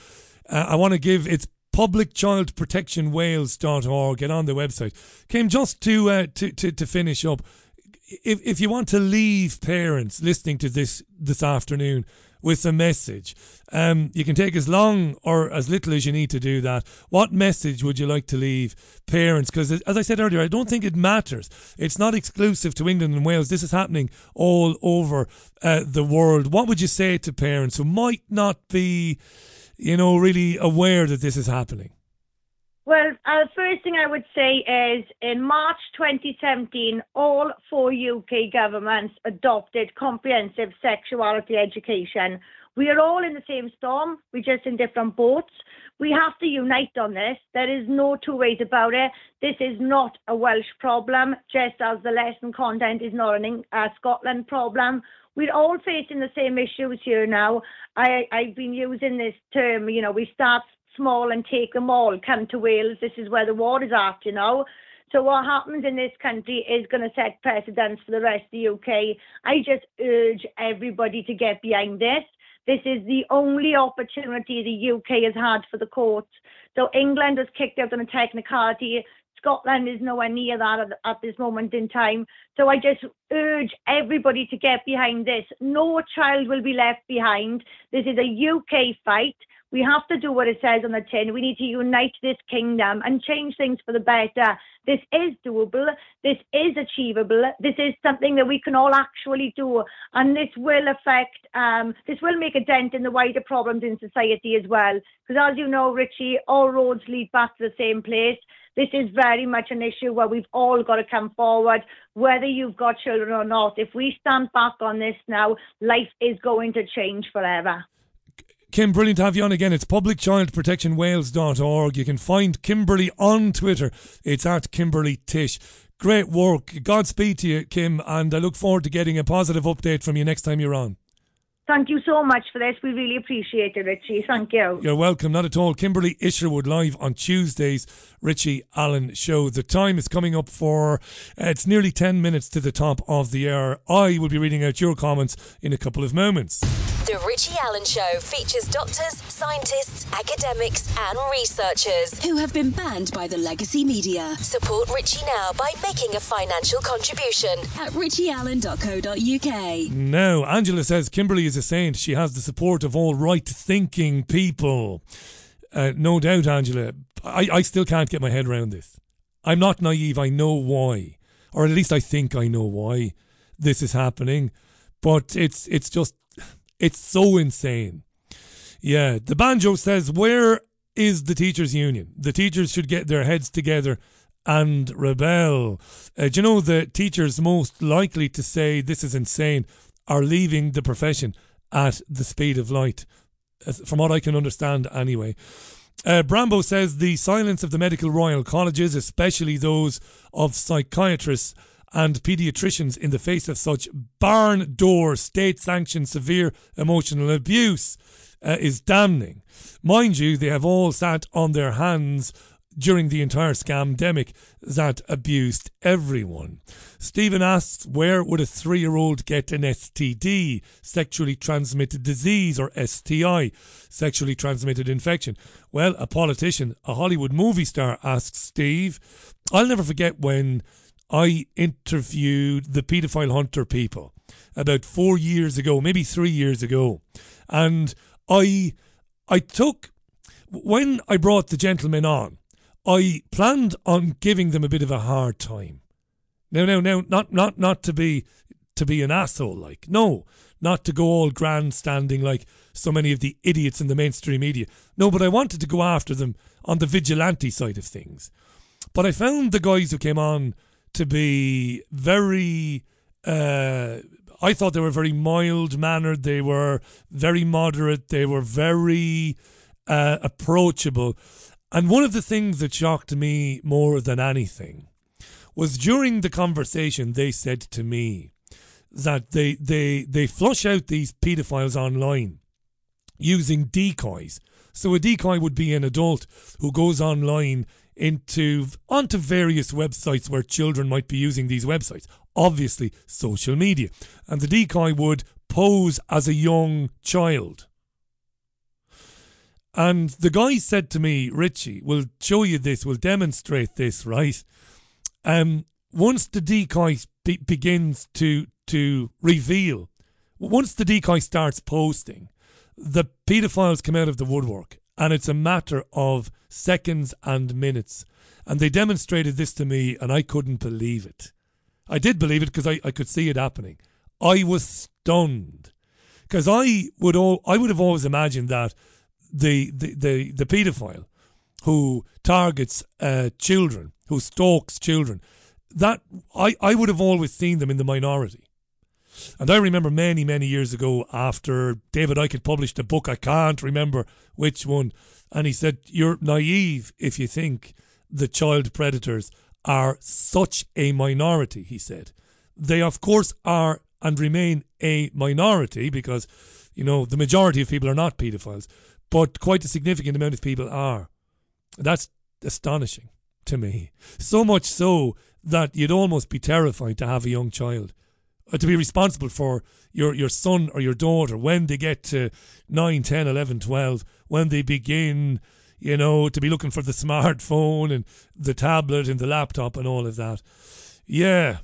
Uh, I want to give, it's publicchildprotectionwales.org. Get on the website. Kim, just to, uh, to, to, to finish up, if, if you want to leave parents listening to this this afternoon with a message. Um, you can take as long or as little as you need to do that. What message would you like to leave parents? Because as I said earlier, I don't think it matters. It's not exclusive to England and Wales. This is happening all over uh, the world. What would you say to parents who might not be, you know, really aware that this is happening? Well, uh, first thing I would say is in March 2017, all four UK governments adopted comprehensive sexuality education. We are all in the same storm, we're just in different boats. We have to unite on this. There is no two ways about it. This is not a Welsh problem, just as the lesson content is not a uh, Scotland problem. We're all facing the same issues here now. I, I've been using this term, you know, we start small and take them all. Come to Wales, this is where the war is at, you know. So what happens in this country is going to set precedents for the rest of the UK. I just urge everybody to get behind this. This is the only opportunity the UK has had for the courts. So England was kicked out on a technicality. Scotland is nowhere near that at, at, this moment in time. So I just urge everybody to get behind this. No child will be left behind. This is a UK fight. We have to do what it says on the tin. We need to unite this kingdom and change things for the better. This is doable. This is achievable. This is something that we can all actually do. And this will affect, um, this will make a dent in the wider problems in society as well. Because as you know, Richie, all roads lead back to the same place. This is very much an issue where we've all got to come forward, whether you've got children or not. If we stand back on this now, life is going to change forever. Kim, brilliant to have you on again. It's publicchildprotectionwales.org. You can find Kimberly on Twitter. It's at Kimberley Tish. Great work. Godspeed to you, Kim, and I look forward to getting a positive update from you next time you're on. Thank you so much for this. We really appreciate it, Richie. Thank you. You're welcome. Not at all. Kimberley Isherwood live on Tuesdays, Richie Allen Show. The time is coming up for, uh, it's nearly 10 minutes to the top of the hour. I will be reading out your comments in a couple of moments. The Richie Allen Show features doctors, scientists, academics, and researchers who have been banned by the legacy media. Support Richie now by making a financial contribution at richieallen.co.uk. Now, Angela says Kimberley is a saint. She has the support of all right thinking people. Uh, no doubt, Angela. I, I still can't get my head around this. I'm not naive. I know why. Or at least I think I know why this is happening. But it's it's just it's so insane. Yeah, the banjo says, Where is the teachers' union? The teachers should get their heads together and rebel. Uh, do you know the teachers most likely to say this is insane are leaving the profession at the speed of light, from what I can understand anyway. Uh, Brambo says the silence of the medical royal colleges, especially those of psychiatrists and paediatricians, in the face of such barn door state sanctioned severe emotional abuse, uh, is damning. Mind you, they have all sat on their hands during the entire scamdemic that abused everyone. Stephen asks, where would a three year old get an STD, sexually transmitted disease, or STI, sexually transmitted infection? Well, a politician, a Hollywood movie star, asks Steve. I'll never forget when I interviewed the paedophile hunter people about four years ago, maybe three years ago. And I I took when I brought the gentleman on, I planned on giving them a bit of a hard time. Now, now, now, not not not to be to be an asshole, like no, not to go all grandstanding like so many of the idiots in the mainstream media. No, but I wanted to go after them on the vigilante side of things. But I found the guys who came on to be very. Uh, I thought they were very mild mannered. They were very moderate. They were very uh, approachable. And one of the things that shocked me more than anything was during the conversation they said to me that they they they flush out these pedophiles online using decoys. So a decoy would be an adult who goes online into onto various websites where children might be using these websites. Obviously, social media. And the decoy would pose as a young child. And the guy said to me, Richie, we'll show you this, we'll demonstrate this, right? Um, once the decoy be- begins to to reveal, once the decoy starts posting, the paedophiles come out of the woodwork, and it's a matter of seconds and minutes. And they demonstrated this to me, and I couldn't believe it. I did believe it because I, I could see it happening. I was stunned because I would all I would have always imagined that the the the, the paedophile who targets uh, children, who stalks children, that I, I would have always seen them in the minority. And I remember many, many years ago after David Icke published a book, I can't remember which one, and he said, You're naive if you think the child predators are such a minority, he said. They, of course, are and remain a minority because, you know, the majority of people are not paedophiles, but quite a significant amount of people are. That's astonishing to me. So much so that you'd almost be terrified to have a young child uh, to be responsible for your, your son or your daughter when they get to 9, 10, 11, 12, when they begin, you know, to be looking for the smartphone and the tablet and the laptop and all of that. Yeah.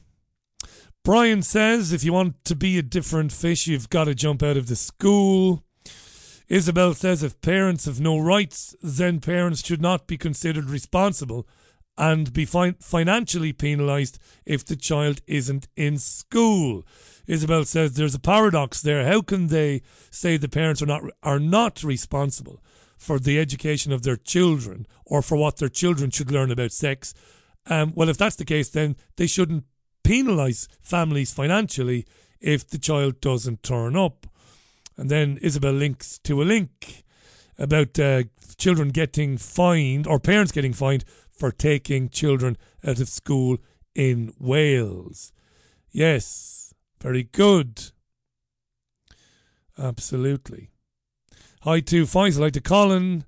Brian says if you want to be a different fish, you've got to jump out of the school. Isabel says if parents have no rights, then parents should not be considered responsible and be fin- financially penalised if the child isn't in school. Isabel says there's a paradox there. How can they say the parents are not are not responsible for the education of their children or for what their children should learn about sex? Um, well, if that's the case, then they shouldn't penalise families financially if the child doesn't turn up. And then Isabel links to a link about uh, children getting fined or parents getting fined for taking children out of school in Wales. Yes, very good. Absolutely. Hi to Faisal, hi to Colin.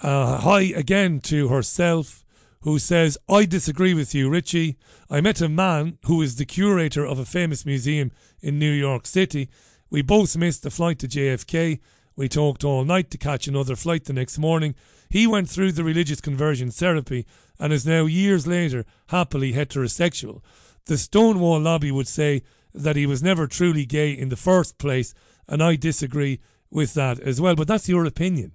Uh, hi again to herself, who says, I disagree with you, Richie. I met a man who is the curator of a famous museum in New York City. We both missed the flight to JFK. We talked all night to catch another flight the next morning. He went through the religious conversion therapy and is now years later happily heterosexual. The Stonewall lobby would say that he was never truly gay in the first place, and I disagree with that as well. But that's your opinion.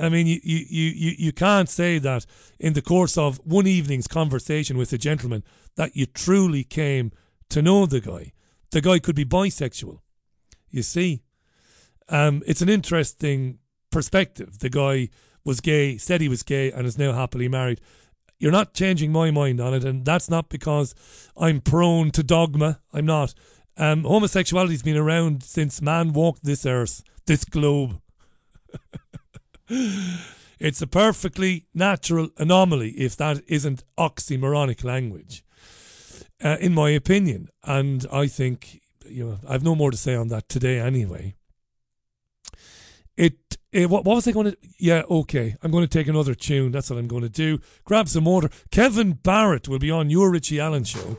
I mean, you, you, you, you can't say that in the course of one evening's conversation with a gentleman that you truly came to know the guy. The guy could be bisexual. You see? Um, it's an interesting perspective. The guy was gay, said he was gay, and is now happily married. You're not changing my mind on it, and that's not because I'm prone to dogma. I'm not. Um, homosexuality's been around since man walked this earth, this globe. *laughs* it's a perfectly natural anomaly, if that isn't oxymoronic language, uh, in my opinion. And I think, you know, I've no more to say on that today anyway. It, it what, what was I going to? Yeah, okay. I'm going to take another tune. That's what I'm going to do. Grab some water. Kevin Barrett will be on your Richie Allen show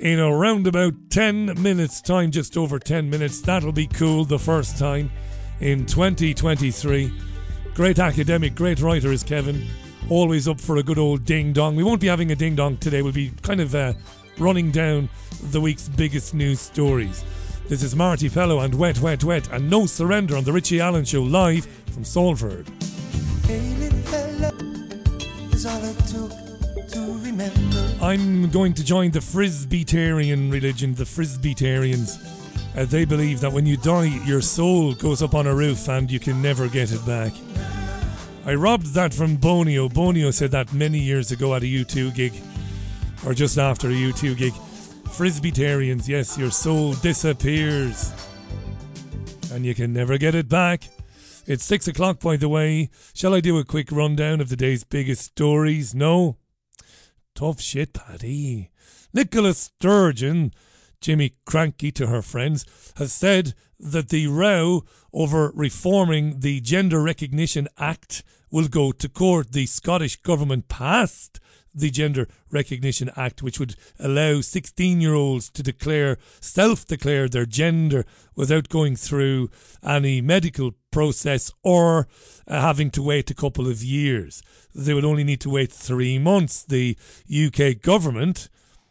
in around about 10 minutes' time, just over 10 minutes. That'll be cool the first time in 2023. Great academic, great writer is Kevin. Always up for a good old ding dong. We won't be having a ding dong today. We'll be kind of uh, running down the week's biggest news stories. This is Marti Pellow and Wet, Wet, Wet, and No Surrender on The Richie Allen Show live from Salford. I'm going to join the Frisbeetarian religion, the Frisbeetarians. Uh, they believe that when you die, your soul goes up on a roof and you can never get it back. I robbed that from Bonio. Bonio said that many years ago at a U2 gig, or just after a U2 gig. Frisbeetarians, yes, your soul disappears and you can never get it back. It's six o'clock, by the way. Shall I do a quick rundown of the day's biggest stories? No? Tough shit, Paddy. Nicola Sturgeon, Jimmy Krankie to her friends, has said that the row over reforming the Gender Recognition Act will go to court. The Scottish Government passed the Gender Recognition Act, which would allow 16 year olds to declare, self declare their gender without going through any medical process or uh, having to wait a couple of years. They would only need to wait three months. The UK government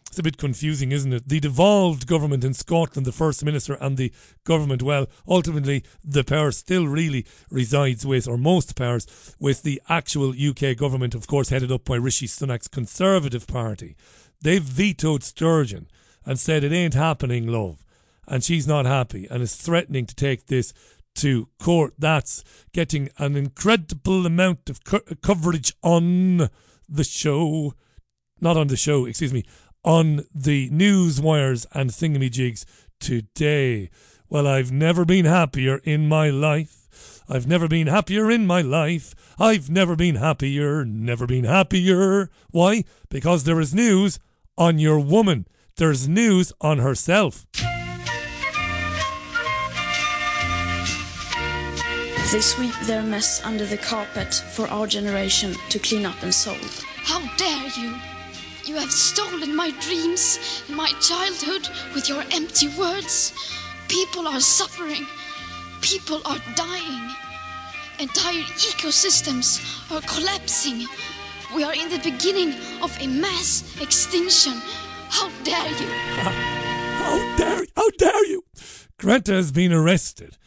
it's a bit confusing, isn't it? The devolved government in Scotland, the First Minister and the government, well, ultimately the power still really resides with, or most powers, with the actual UK government, of course, headed up by Rishi Sunak's Conservative Party. They've vetoed Sturgeon and said it ain't happening, love. And she's not happy and is threatening to take this to court. That's getting an incredible amount of co- coverage on the show. Not on the show, excuse me, on the news wires and thingamajigs today. Well, I've never been happier in my life. I've never been happier in my life. I've never been happier, never been happier. Why? Because there is news on your woman. There's news on herself. They sweep their mess under the carpet for our generation to clean up and solve. How dare you! You have stolen my dreams and my childhood with your empty words. People are suffering. People are dying. Entire ecosystems are collapsing. We are in the beginning of a mass extinction. How dare you? *laughs* How dare How dare you? Greta has been arrested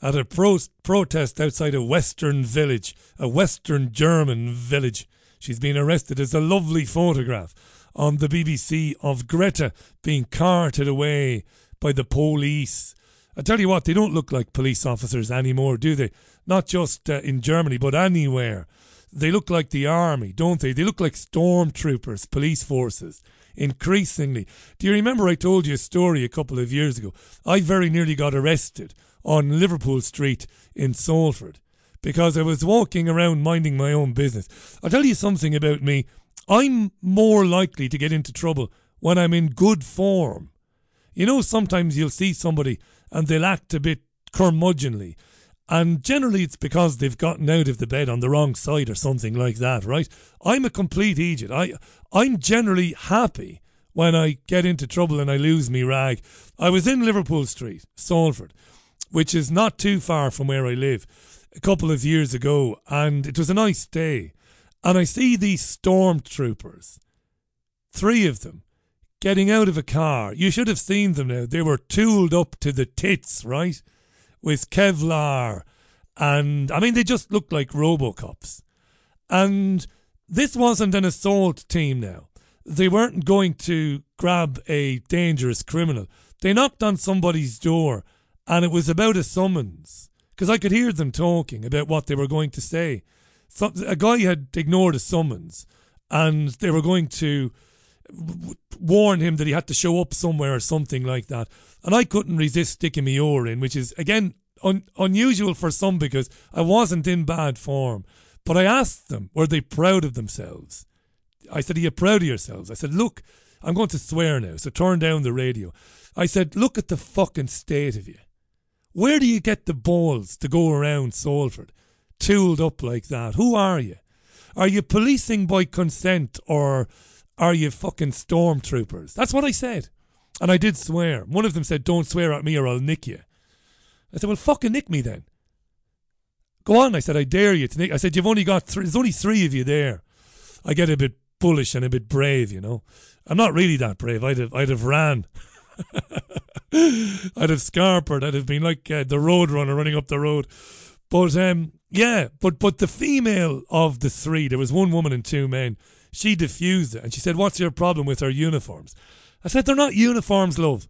at a pro- protest outside a western village, a western German village. She's been arrested. There's a lovely photograph on the BBC of Greta being carted away by the police. I tell you what, they don't look like police officers anymore, do they? Not just uh, in Germany, but anywhere. They look like the army, don't they? They look like stormtroopers, police forces, increasingly. Do you remember I told you a story a couple of years ago? I very nearly got arrested on Liverpool Street in Salford because I was walking around minding my own business. I'll tell you something about me. I'm more likely to get into trouble when I'm in good form. You know, sometimes you'll see somebody and they'll act a bit curmudgeonly. And generally, it's because they've gotten out of the bed on the wrong side or something like that, right? I'm a complete idiot. I, I'm generally happy when I get into trouble and I lose me rag. I was in Liverpool Street, Salford, which is not too far from where I live a couple of years ago, and it was a nice day. And I see these stormtroopers, three of them, getting out of a car. You should have seen them now. They were tooled up to the tits, right? With Kevlar. And I mean, they just looked like Robocops. And this wasn't an assault team now. They weren't going to grab a dangerous criminal. They knocked on somebody's door and it was about a summons because I could hear them talking about what they were going to say. So, a guy had ignored a summons, and they were going to warn him that he had to show up somewhere or something like that. And I couldn't resist sticking my oar in, which is again un- unusual for some because I wasn't in bad form. But I asked them, were they proud of themselves? I said, Are you proud of yourselves? I said, Look, I'm going to swear now, so turn down the radio. I said, Look at the fucking state of you. Where do you get the balls to go around Salford, tooled up like that? Who are you? Are you policing by consent or are you fucking stormtroopers? That's what I said. And I did swear. One of them said, Don't swear at me or I'll nick you. I said, Well, fucking nick me then. Go on. I said, I dare you to nick. I said, You've only got three, there's only three of you there. I get a bit bullish and a bit brave, you know. I'm not really that brave. I'd have, I'd have ran. *laughs* I'd have scarpered. I'd have been like uh, the road runner running up the road. But um, yeah, but but the female of the three, there was one woman and two men. She diffused it and she said, "What's your problem with our uniforms?" I said, "They're not uniforms, love.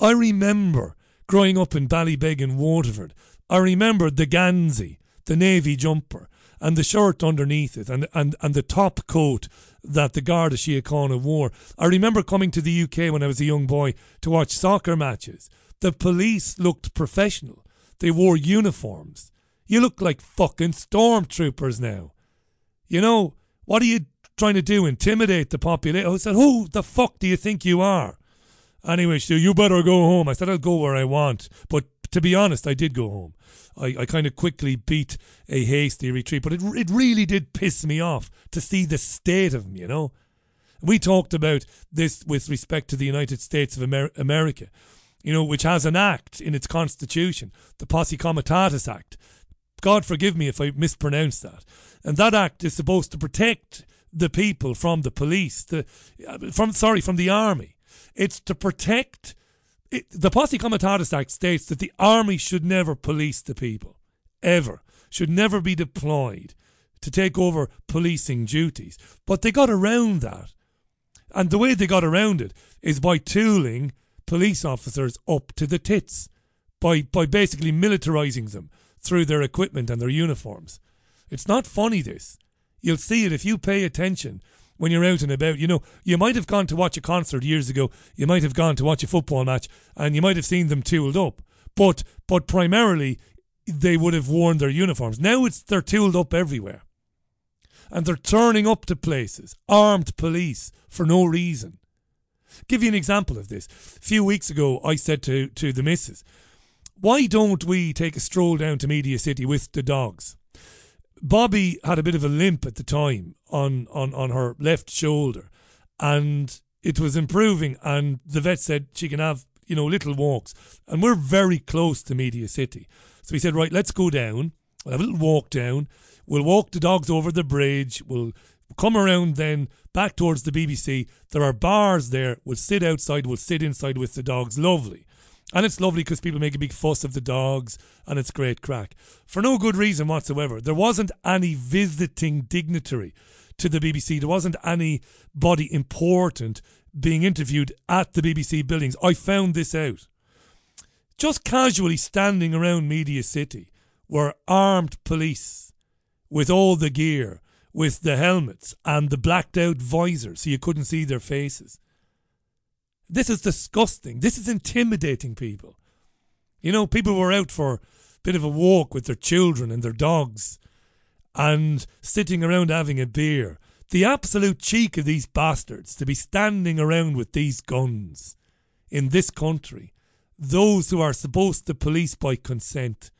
I remember growing up in Ballybeg in Waterford, I remember the Gansey, the navy jumper, and the shirt underneath it, and, and, and the top coat that the Garda Síochána wore. I remember coming to the UK when I was a young boy to watch soccer matches. The police looked professional. They wore uniforms. You look like fucking stormtroopers now. You know, what are you trying to do? Intimidate the population? I said, who the fuck do you think you are? Anyway, so you better go home. I said, I'll go where I want. But to be honest, I did go home. I, I kind of quickly beat a hasty retreat, but it, it really did piss me off to see the state of him, you know. We talked about this with respect to the United States of Amer- America, you know, which has an act in its constitution, the Posse Comitatus Act. God forgive me if I mispronounce that. And that act is supposed to protect the people from the police, the, from sorry, from the army. It's to protect it, the Posse Comitatus Act states that the army should never police the people, ever, should never be deployed to take over policing duties. But they got around that. And the way they got around it is by tooling police officers up to the tits, by, by basically militarizing them through their equipment and their uniforms. It's not funny, this. You'll see it if you pay attention when you're out and about. You know, you might have gone to watch a concert years ago, you might have gone to watch a football match, and you might have seen them tooled up. But but primarily they would have worn their uniforms. Now it's they're tooled up everywhere. And they're turning up to places, armed police, for no reason. Give you an example of this. A few weeks ago I said to, to the missus, why don't we take a stroll down to Media City with the dogs? Bobby had a bit of a limp at the time on, on, on her left shoulder, and it was improving. And the vet said she can have you know little walks, and we're very close to Media City, so we said right, let's go down. We'll have a little walk down. We'll walk the dogs over the bridge. We'll come around then back towards the BBC. There are bars there. We'll sit outside. We'll sit inside with the dogs. Lovely. And it's lovely because people make a big fuss of the dogs and it's great crack. For no good reason whatsoever. There wasn't any visiting dignitary to the BBC. There wasn't anybody important being interviewed at the BBC buildings. I found this out. Just casually standing around Media City were armed police with all the gear, with the helmets and the blacked out visors so you couldn't see their faces. This is disgusting. This is intimidating people. You know, people were out for a bit of a walk with their children and their dogs and sitting around having a beer. The absolute cheek of these bastards to be standing around with these guns in this country. Those who are supposed to police by consent.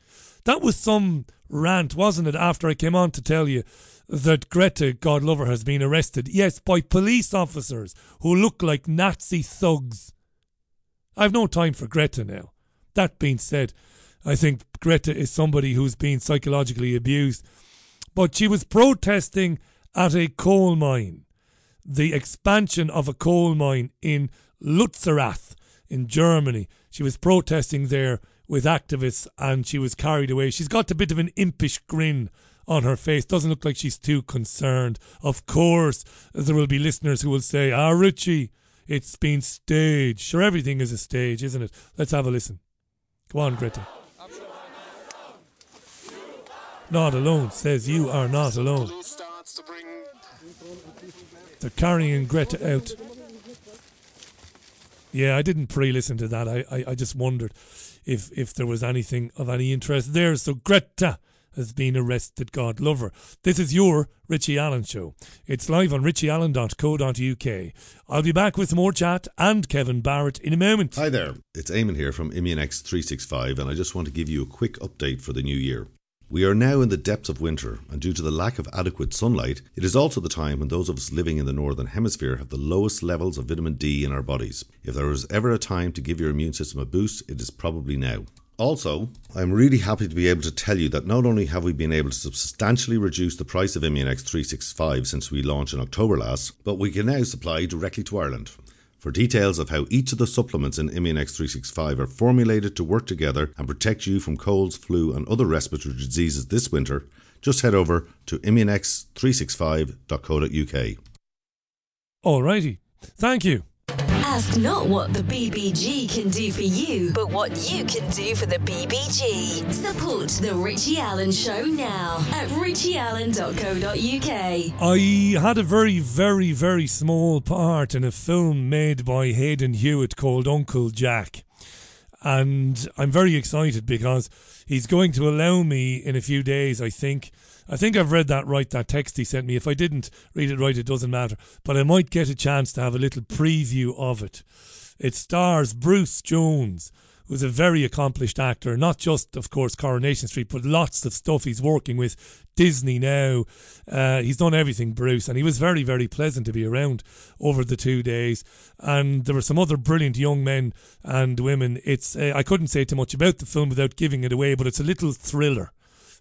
That was some rant, wasn't it, after I came on to tell you that Greta, God love her, has been arrested. Yes, by police officers who look like Nazi thugs. I've no time for Greta now. That being said, I think Greta is somebody who's been psychologically abused. But she was protesting at a coal mine, the expansion of a coal mine in Lützerath in Germany. She was protesting there with activists and she was carried away. She's got a bit of an impish grin on her face. Doesn't look like she's too concerned. Of course, there will be listeners who will say, Ah, Richie, it's been staged. Sure, everything is a stage, isn't it? Let's have a listen. Go on, Greta. Not alone, says you are not alone. They're carrying Greta out. Yeah, I didn't pre listen to that. I, I, I just wondered if, if there was anything of any interest there. So, Greta, has been arrested, God lover. This is your Richie Allen show. It's live on richieallen.co.uk. I'll be back with more chat and Kevin Barrett in a moment. Hi there, it's Eamon here from Immunex 365 and I just want to give you a quick update for the new year. We are now in the depths of winter, and due to the lack of adequate sunlight, it is also the time when those of us living in the Northern Hemisphere have the lowest levels of vitamin D in our bodies. If there is ever a time to give your immune system a boost, it is probably now. Also, I'm really happy to be able to tell you that not only have we been able to substantially reduce the price of Immunex 365 since we launched in October last, but we can now supply directly to Ireland. For details of how each of the supplements in Immunex 365 are formulated to work together and protect you from colds, flu, and other respiratory diseases this winter, just head over to immunex365.co.uk. Alrighty. Thank you. Ask not what the BBG can do for you, but what you can do for the BBG. Support The Richie Allen Show now at richieallen.co.uk. I had a very, very, very small part in a film made by Hayden Hewitt called Uncle Jack. And I'm very excited because he's going to allow me in a few days, I think. I think I've read that right, that text he sent me. If I didn't read it right, it doesn't matter. But I might get a chance to have a little preview of it. It stars Bruce Jones, who's a very accomplished actor, not just, of course, Coronation Street, but lots of stuff he's working with. Disney now. Uh, he's done everything, Bruce, and he was very, very pleasant to be around over the two days. And there were some other brilliant young men and women. It's uh, I couldn't say too much about the film without giving it away, but it's a little thriller,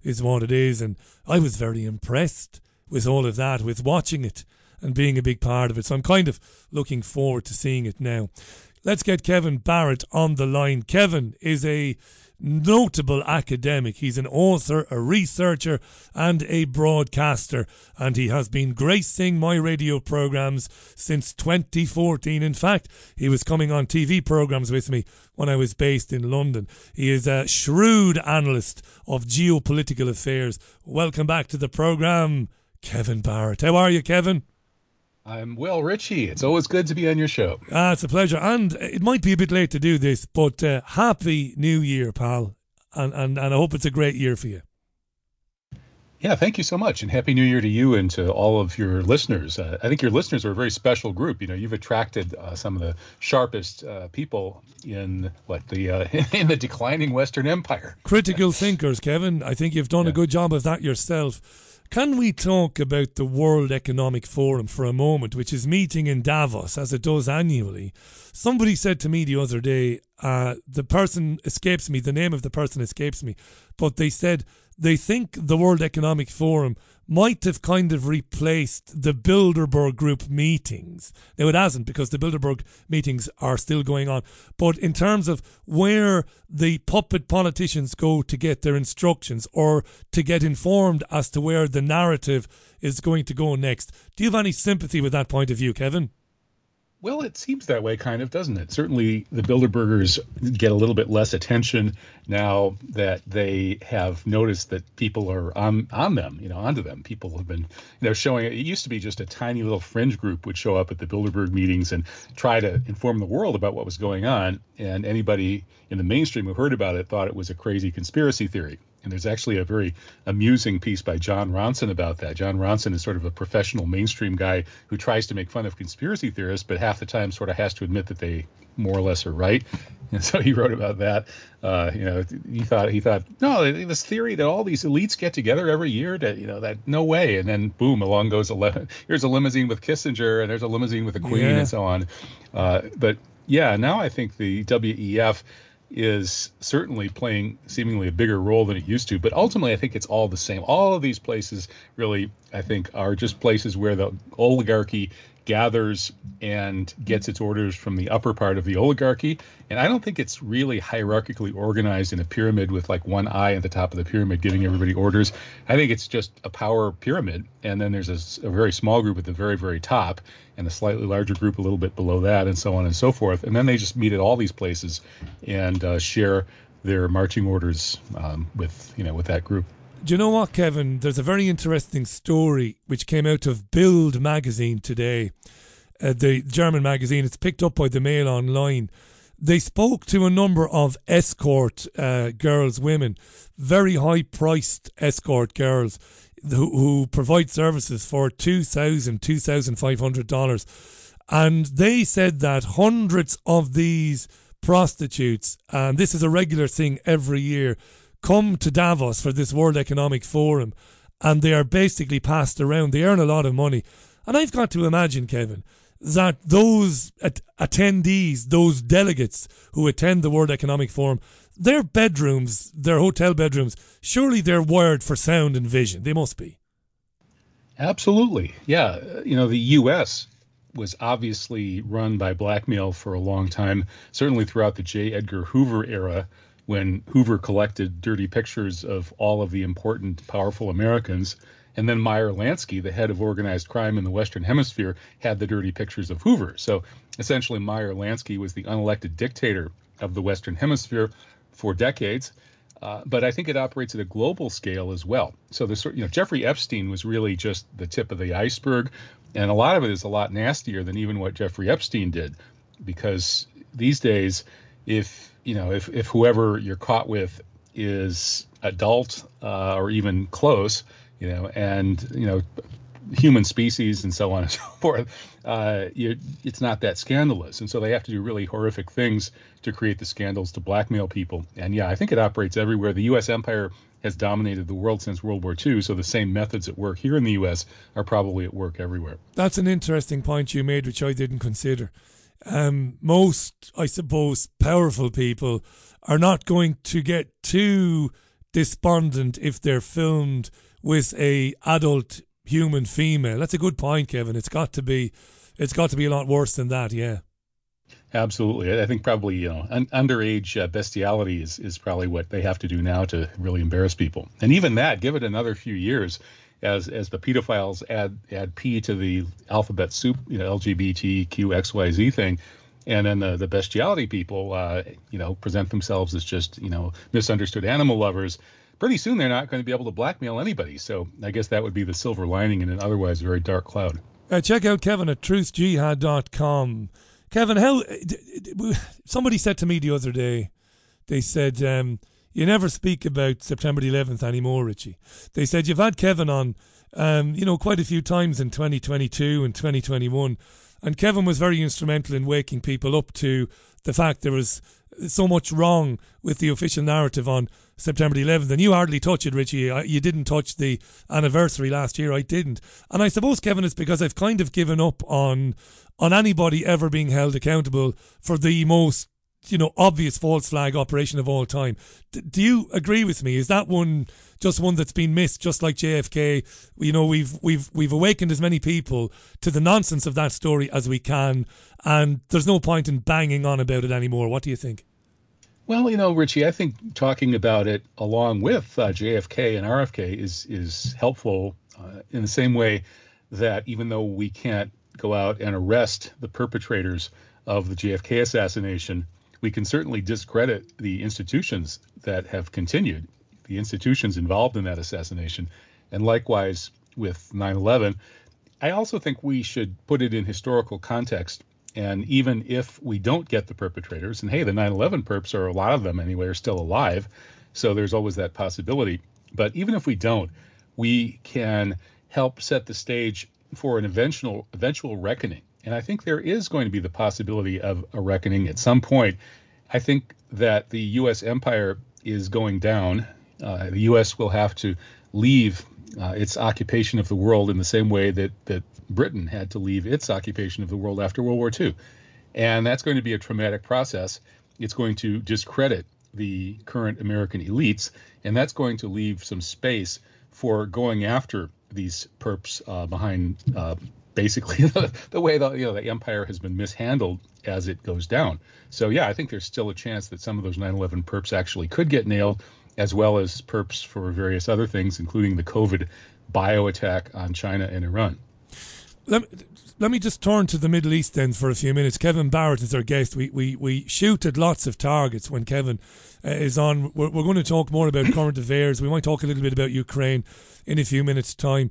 is what it is. And I was very impressed with all of that, with watching it and being a big part of it. So I'm kind of looking forward to seeing it now. Let's get Kevin Barrett on the line. Kevin is a notable academic. He's an author, a researcher, and a broadcaster, and he has been gracing my radio programs since 2014. In fact, he was coming on TV programs with me when I was based in London. He is a shrewd analyst of geopolitical affairs. Welcome back to the program, Kevin Barrett. How are you, Kevin? I'm well, Richie. It's always good to be on your show. Ah, it's a pleasure. And it might be a bit late to do this, but uh, happy New Year, pal. And, and, and I hope it's a great year for you. Yeah, thank you so much, and happy New Year to you and to all of your listeners. Uh, I think your listeners are a very special group. You know, you've attracted uh, some of the sharpest uh, people in what the uh, *laughs* in the declining Western Empire. Critical thinkers, Kevin. I think you've done yeah. a good job of that yourself. Can we talk about the World Economic Forum for a moment, which is meeting in Davos as it does annually? Somebody said to me the other day, uh, the person escapes me, the name of the person escapes me, but they said they think the World Economic Forum might have kind of replaced the Bilderberg Group meetings. Now, it hasn't because the Bilderberg meetings are still going on. But in terms of where the puppet politicians go to get their instructions or to get informed as to where the narrative is going to go next, do you have any sympathy with that point of view, Kevin? Well, it seems that way, kind of, doesn't it? Certainly, the Bilderbergers get a little bit less attention now that they have noticed that people are on on them, you know, onto them. People have been, you know, showing. It used to be just a tiny little fringe group would show up at the Bilderberg meetings and try to inform the world about what was going on, and anybody in the mainstream who heard about it thought it was a crazy conspiracy theory. And there's actually a very amusing piece by Jon Ronson about that. Jon Ronson is sort of a professional mainstream guy who tries to make fun of conspiracy theorists, but half the time sort of has to admit that they more or less are right. *laughs* And so he wrote about that. Uh, you know, he thought he thought no, this theory that all these elites get together every year to you know that no way. And then boom, along goes a *laughs* here's a limousine with Kissinger, and there's a limousine with the Queen, yeah. and so on. Uh, but yeah, now I think the WEF is certainly playing seemingly a bigger role than it used to. But ultimately, I think it's all the same. All of these places really, I think, are just places where the oligarchy gathers and gets its orders from the upper part of the oligarchy. And I don't think it's really hierarchically organized in a pyramid with like one eye at the top of the pyramid giving everybody orders. I think it's just a power pyramid. And then there's a, a very small group at the very, very top and a slightly larger group a little bit below that, and so on and so forth. And then they just meet at all these places and uh, share their marching orders um, with, you know, with that group. Do you know what, Kevin? There's a very interesting story which came out of Bild magazine today, uh, the German magazine. It's picked up by the Mail Online. They spoke to a number of escort uh, girls, women, very high priced escort girls who, who provide services for $2,000, $2,500. And they said that hundreds of these prostitutes, and this is a regular thing every year, come to Davos for this World Economic Forum and they are basically passed around. They earn a lot of money. And I've got to imagine, Kevin, that those at- attendees, those delegates who attend the World Economic Forum, their bedrooms, their hotel bedrooms, surely they're wired for sound and vision. They must be. Absolutely. Yeah. You know, the U.S. was obviously run by blackmail for a long time, certainly throughout the J. Edgar Hoover era when Hoover collected dirty pictures of all of the important, powerful Americans And then Meyer Lansky, the head of organized crime in the Western Hemisphere, had the dirty pictures of Hoover. So essentially, Meyer Lansky was the unelected dictator of the Western Hemisphere for decades. Uh, but I think it operates at a global scale as well. So the you know Jeffrey Epstein was really just the tip of the iceberg, and a lot of it is a lot nastier than even what Jeffrey Epstein did, because these days, if you know if if whoever you're caught with is adult uh, or even close, you know, and you know human species and so on and *laughs* so forth, uh, you, it's not that scandalous. And so they have to do really horrific things to create the scandals to blackmail people. And yeah, I think it operates everywhere. The U.S. empire has dominated the world since World War II, so the same methods at work here in the U.S. are probably at work everywhere. That's an interesting point you made, which I didn't consider. Um, most, I suppose, powerful people are not going to get too despondent if they're filmed with a adult human female. That's a good point, Kevin. It's got to be, it's got to be a lot worse than that. Yeah. Absolutely, I think probably you know un- underage uh, bestiality is is probably what they have to do now to really embarrass people, and even that, give it another few years, as as the pedophiles add add P to the alphabet soup, you know LGBTQ XYZ thing, and then the, the bestiality people, uh, you know, present themselves as just you know misunderstood animal lovers pretty soon they're not going to be able to blackmail anybody. So I guess that would be the silver lining in an otherwise very dark cloud. Uh, check out Kevin at truthjihad.com. Kevin, how somebody said to me the other day, they said, um, you never speak about September the 11th anymore, Richie. They said you've had Kevin on, um, you know, quite a few times in 2022 and 2021. And Kevin was very instrumental in waking people up to the fact there was so much wrong with the official narrative on September the 11th. And you hardly touch it, Richie. You didn't touch the anniversary last year. I didn't. And I suppose, Kevin, it's because I've kind of given up on on anybody ever being held accountable for the most you know obvious false flag operation of all time. D- do you agree with me? Is that one just one that's been missed, just like JFK? You know, we've we've we've awakened as many people to the nonsense of that story as we can, and there's no point in banging on about it anymore. What do you think? Well, you know, Richie, I think talking about it along with uh, JFK and RFK is is helpful uh, in the same way that even though we can't go out and arrest the perpetrators of the JFK assassination, we can certainly discredit the institutions that have continued, the institutions involved in that assassination. And likewise with 9 11, I also think we should put it in historical context and even if we don't get the perpetrators, and hey, the 9 11 perps are a lot of them anyway, are still alive. So there's always that possibility. But even if we don't, we can help set the stage for an eventual eventual reckoning. And I think there is going to be the possibility of a reckoning at some point. I think that the U.S. empire is going down. Uh, the U.S. will have to leave uh, its occupation of the world in the same way that that Britain had to leave its occupation of the world after World War II. And that's going to be a traumatic process. It's going to discredit the current American elites, and that's going to leave some space for going after these perps uh, behind uh, basically *laughs* the, the, way the you know the empire has been mishandled as it goes down. So yeah, I think there's still a chance that some of those 9/11 perps actually could get nailed, as well as perps for various other things, including the COVID bio attack on China and Iran. Let me, let me just turn to the Middle East then for a few minutes. Kevin Barrett is our guest. We we, we shoot at lots of targets when Kevin uh, is on. We're, we're going to talk more about current *coughs* affairs. We might talk a little bit about Ukraine in a few minutes' time.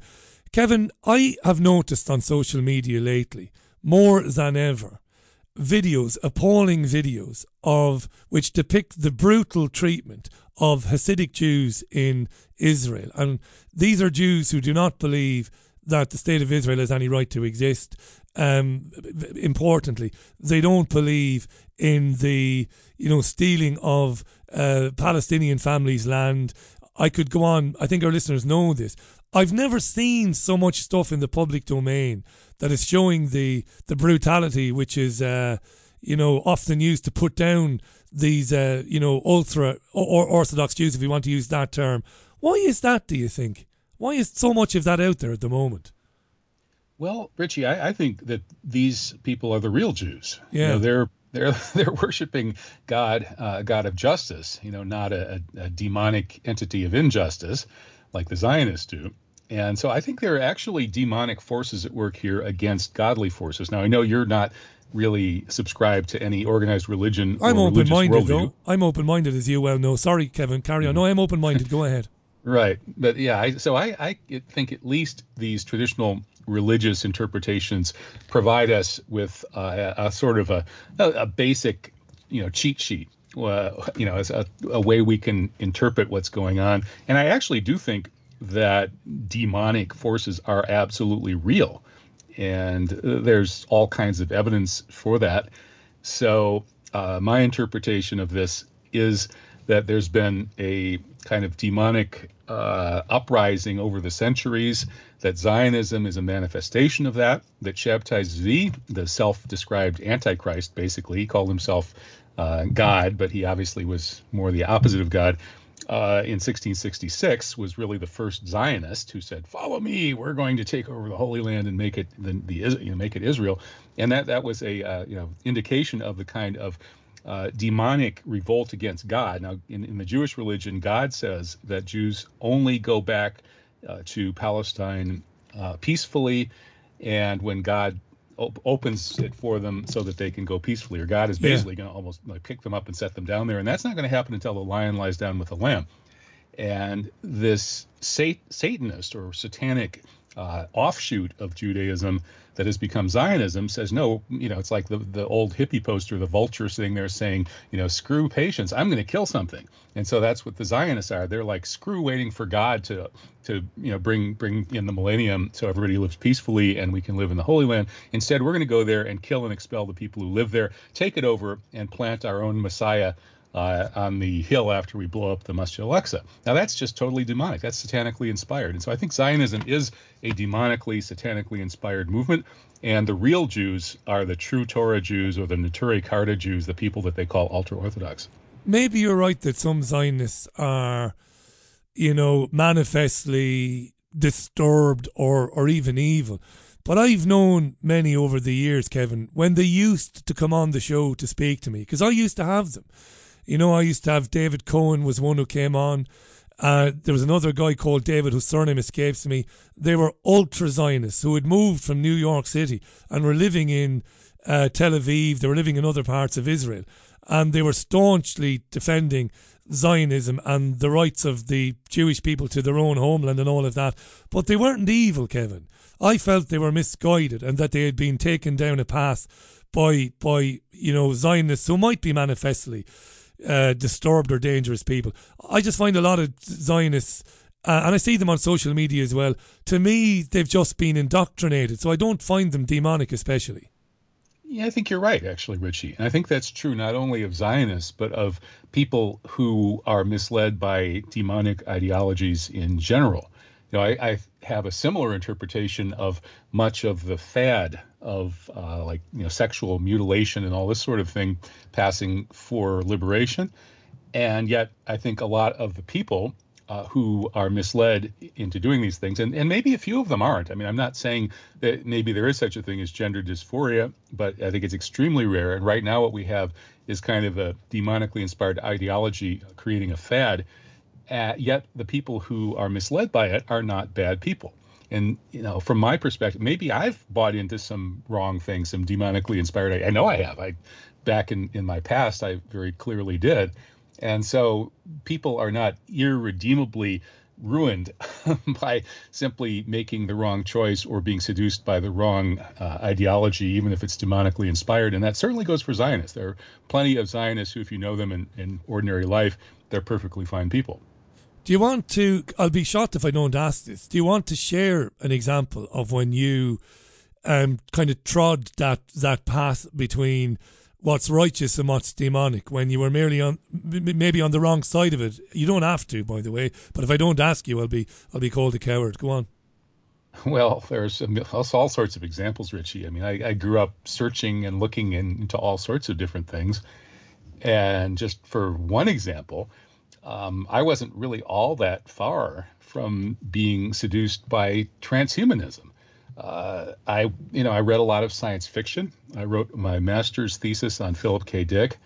Kevin, I have noticed on social media lately, more than ever, videos, appalling videos of which depict the brutal treatment of Hasidic Jews in Israel. And these are Jews who do not believe that the state of Israel has any right to exist. Um, importantly, they don't believe in the you know stealing of uh, Palestinian families' land. I could go on. I think our listeners know this. I've never seen so much stuff in the public domain that is showing the the brutality which is uh, you know often used to put down these uh, you know ultra or orthodox Jews, if you want to use that term. Why is that? Do you think? Why is so much of that out there at the moment? Well, Richie, I, I think that these people are the real Jews. Yeah, you know, they're they're *laughs* they're worshiping God, uh, God of justice. You know, not a, a demonic entity of injustice like the Zionists do. And so I think there are actually demonic forces at work here against godly forces. Now, I know you're not really subscribed to any organized religion. I'm open minded, though. I'm open minded, as you well know. Sorry, Kevin, carry on. No, I'm open minded. Go ahead. *laughs* Right. But yeah, I, so I, I think at least these traditional religious interpretations provide us with uh, a, a, sort of a, a, basic, you know, cheat sheet. Uh, you know, as a, a way we can interpret what's going on. And I actually do think that demonic forces are absolutely real. And uh, there's all kinds of evidence for that. So, uh, my interpretation of this is that there's been a kind of demonic uh, uprising over the centuries, that Zionism is a manifestation of that, that Shabtai Zvi, the self described Antichrist, basically, he called himself uh, God, but he obviously was more the opposite of God. Uh, in 1666 was really the first Zionist who said, "Follow me. We're going to take over the Holy Land and make it the, the you know, make it Israel." And that that was a uh, you know indication of the kind of uh, demonic revolt against God. Now, in, in, the Jewish religion, God says that Jews only go back uh, to Palestine uh, peacefully, and when God op- opens it for them so that they can go peacefully, or God is basically yeah. going to almost like, pick them up and set them down there, and that's not going to happen until the lion lies down with the lamb. And this sat- Satanist or satanic uh, offshoot of Judaism that has become Zionism says, no, you know, it's like the, the old hippie poster, the vulture sitting there saying, you know, screw patience, I'm going to kill something. And so that's what the Zionists are. They're like, screw waiting for God to, to you know, bring bring in the millennium so everybody lives peacefully and we can live in the Holy Land. Instead, we're going to go there and kill and expel the people who live there, take it over and plant our own Messiah uh, on the hill after we blow up the Masjid al-Aqsa. Now that's just totally demonic. That's satanically inspired. And so I think Zionism is a demonically, satanically inspired movement. And the real Jews are the true Torah Jews or the Neturei Karta Jews, the people that they call ultra Orthodox. Maybe you're right that some Zionists are, you know, manifestly disturbed or, or even evil. But I've known many over the years, Kevin, when they used to come on the show to speak to me, because I used to have them. You know, I used to have David Cohen was one who came on. Uh, there was another guy called David whose surname escapes me. They were ultra Zionists who had moved from New York City and were living in uh, Tel Aviv. They were living in other parts of Israel. And they were staunchly defending Zionism and the rights of the Jewish people to their own homeland and all of that. But they weren't evil, Kevin. I felt they were misguided and that they had been taken down a path by by you know Zionists who might be manifestly uh, disturbed or dangerous people. I just find a lot of Zionists, uh, and I see them on social media as well. To me, they've just been indoctrinated, so I don't find them demonic, especially. Yeah, I think you're right, actually, Richie. And I think that's true not only of Zionists, but of people who are misled by demonic ideologies in general. Know, I, I have a similar interpretation of much of the fad of uh, like you know sexual mutilation and all this sort of thing passing for liberation, and yet I think a lot of the people uh, who are misled into doing these things, and, and maybe a few of them aren't. I mean, I'm not saying that maybe there is such a thing as gender dysphoria, but I think it's extremely rare. And right now, what we have is kind of a demonically inspired ideology creating a fad yet the people who are misled by it are not bad people. And you know, from my perspective, maybe I've bought into some wrong things, some demonically inspired. I, I know I have. I back in in my past, I very clearly did. And so people are not irredeemably ruined *laughs* by simply making the wrong choice or being seduced by the wrong uh, ideology, even if it's demonically inspired. And that certainly goes for Zionists. There are plenty of Zionists who, if you know them in, in ordinary life, they're perfectly fine people. Do you want to? I'll be shocked if I don't ask this. Do you want to share an example of when you um, kind of trod that that path between what's righteous and what's demonic when you were merely on maybe on the wrong side of it? You don't have to, by the way. But if I don't ask you, I'll be I'll be called a coward. Go on. *laughs* Well, there's all sorts of examples, Richie. I mean, I, I grew up searching and looking in, into all sorts of different things. And just for one example, um, I wasn't really all that far from being seduced by transhumanism. Uh, I, you know, I read a lot of science fiction. I wrote my master's thesis on Philip K. Dick,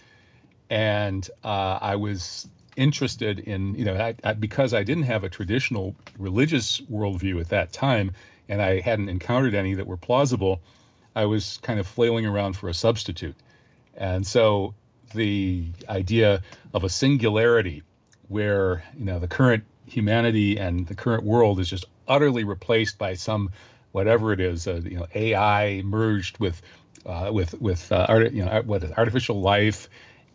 and uh, I was interested in, you know, I, I, because I didn't have a traditional religious worldview at that time, and I hadn't encountered any that were plausible, I was kind of flailing around for a substitute. And so the idea of a singularity where, you know, the current humanity and the current world is just utterly replaced by some whatever it is, uh, you know, AI merged with uh, with with uh, art, you know, what is artificial life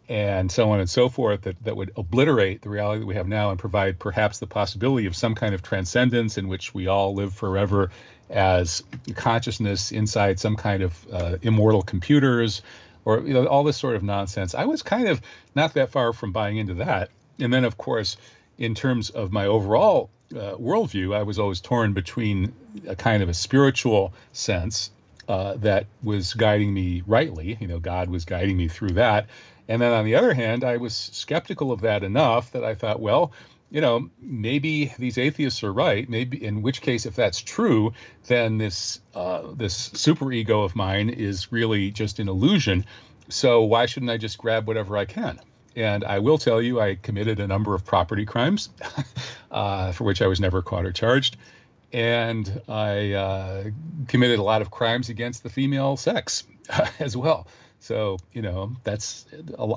and so on and so forth that, that would obliterate the reality that we have now and provide perhaps the possibility of some kind of transcendence in which we all live forever as consciousness inside some kind of uh, immortal computers or you know all this sort of nonsense. I was kind of not that far from buying into that and then of course in terms of my overall uh, worldview i was always torn between a kind of a spiritual sense uh, that was guiding me rightly you know god was guiding me through that and then on the other hand, I was skeptical of that enough that I thought, well, you know, maybe these atheists are right. Maybe in which case, if that's true, then this uh, this super ego of mine is really just an illusion. So why shouldn't I just grab whatever I can? And I will tell you, I committed a number of property crimes *laughs* uh, for which I was never caught or charged. And I uh, committed a lot of crimes against the female sex *laughs* as well. So, you know, that's,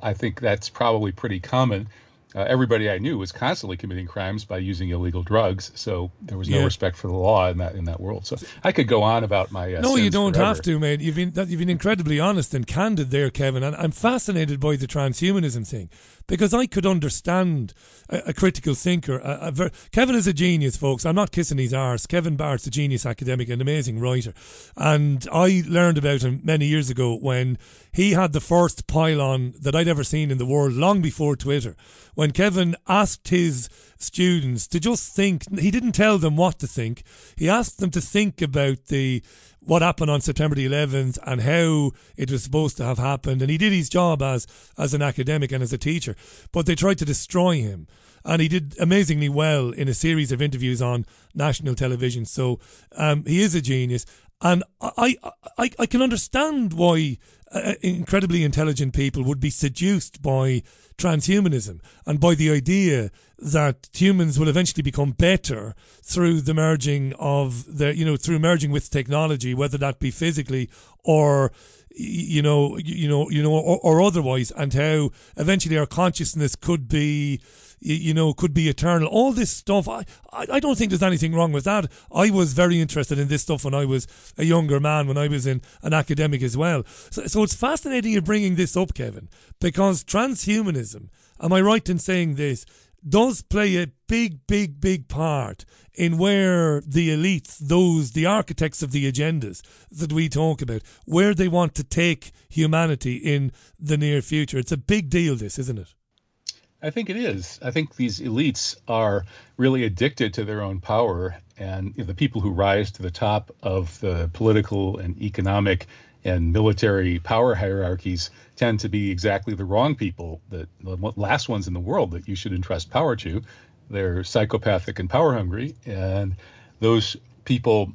I think that's probably pretty common. Uh, everybody I knew was constantly committing crimes by using illegal drugs, so there was no yeah. respect for the law in that in that world. So I could go on about my uh, no, you don't forever. have to, mate. You've been you've been incredibly honest and candid there, Kevin. And I'm fascinated by the transhumanism thing because I could understand a, a critical thinker. A, a ver- Kevin is a genius, folks. I'm not kissing his arse. Kevin Barrett's a genius academic, an amazing writer. And I learned about him many years ago when he had the first pylon that I'd ever seen in the world, long before Twitter. When Kevin asked his students to just think, he didn't tell them what to think. He asked them to think about the what happened on September the 11th and how it was supposed to have happened. And he did his job as, as an academic and as a teacher, but they tried to destroy him. And he did amazingly well in a series of interviews on national television. So um, he is a genius. And I, I, I can understand why uh, incredibly intelligent people would be seduced by transhumanism and by the idea that humans will eventually become better through the merging of the, you know, through merging with technology, whether that be physically or you know, you know, you know, or, or otherwise, and how eventually our consciousness could be you know, could be eternal. All this stuff, I, I don't think there's anything wrong with that. I was very interested in this stuff when I was a younger man, when I was in an academic as well. So, so it's fascinating you're bringing this up, Kevin, because transhumanism, am I right in saying this, does play a big, big, big part in where the elites, those, the architects of the agendas that we talk about, where they want to take humanity in the near future. It's a big deal, this, isn't it? I think it is. I think these elites are really addicted to their own power, and the people who rise to the top of the political and economic and military power hierarchies tend to be exactly the wrong people, the, the last ones in the world that you should entrust power to. They're psychopathic and power hungry, and those people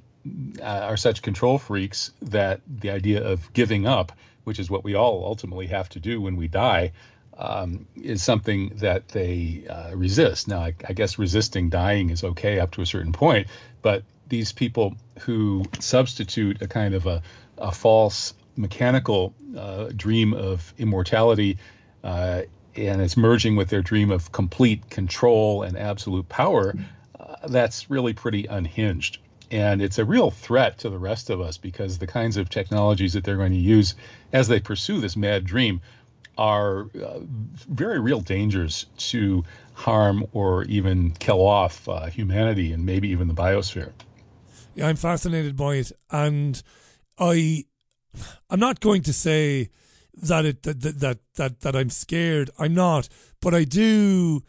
uh, are such control freaks that the idea of giving up, which is what we all ultimately have to do when we die, um, is something that they uh, resist. Now, I, I, guess resisting dying is okay up to a certain point, but these people who substitute a kind of a, a false mechanical uh, dream of immortality uh, and it's merging with their dream of complete control and absolute power, uh, that's really pretty unhinged. And it's a real threat to the rest of us because the kinds of technologies that they're going to use as they pursue this mad dream are uh, very real dangers to harm or even kill off uh, humanity and maybe even the biosphere. Yeah, I'm fascinated by it, and I, I'm not going to say that it that that that, that I'm scared. I'm not, but I do,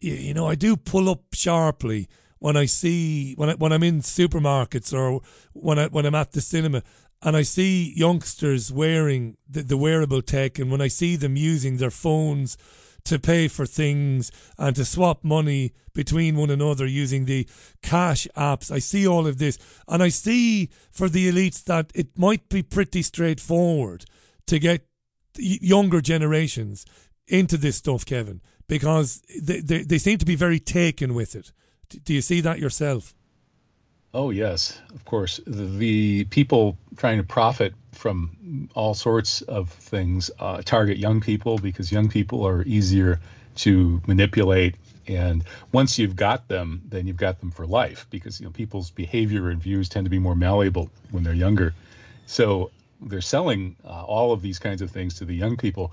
you know, I do pull up sharply when I see when I when I'm in supermarkets or when I when I'm at the cinema and I see youngsters wearing the, the wearable tech, and when I see them using their phones to pay for things and to swap money between one another using the cash apps. I see all of this. And I see for the elites that it might be pretty straightforward to get younger generations into this stuff, Kevin. because they, they, they seem to be very taken with it. Do you see that yourself? Oh, yes, of course. The, the people trying to profit from all sorts of things uh, target young people because young people are easier to manipulate. And once you've got them, then you've got them for life because you know people's behavior and views tend to be more malleable when they're younger. So they're selling uh, all of these kinds of things to the young people,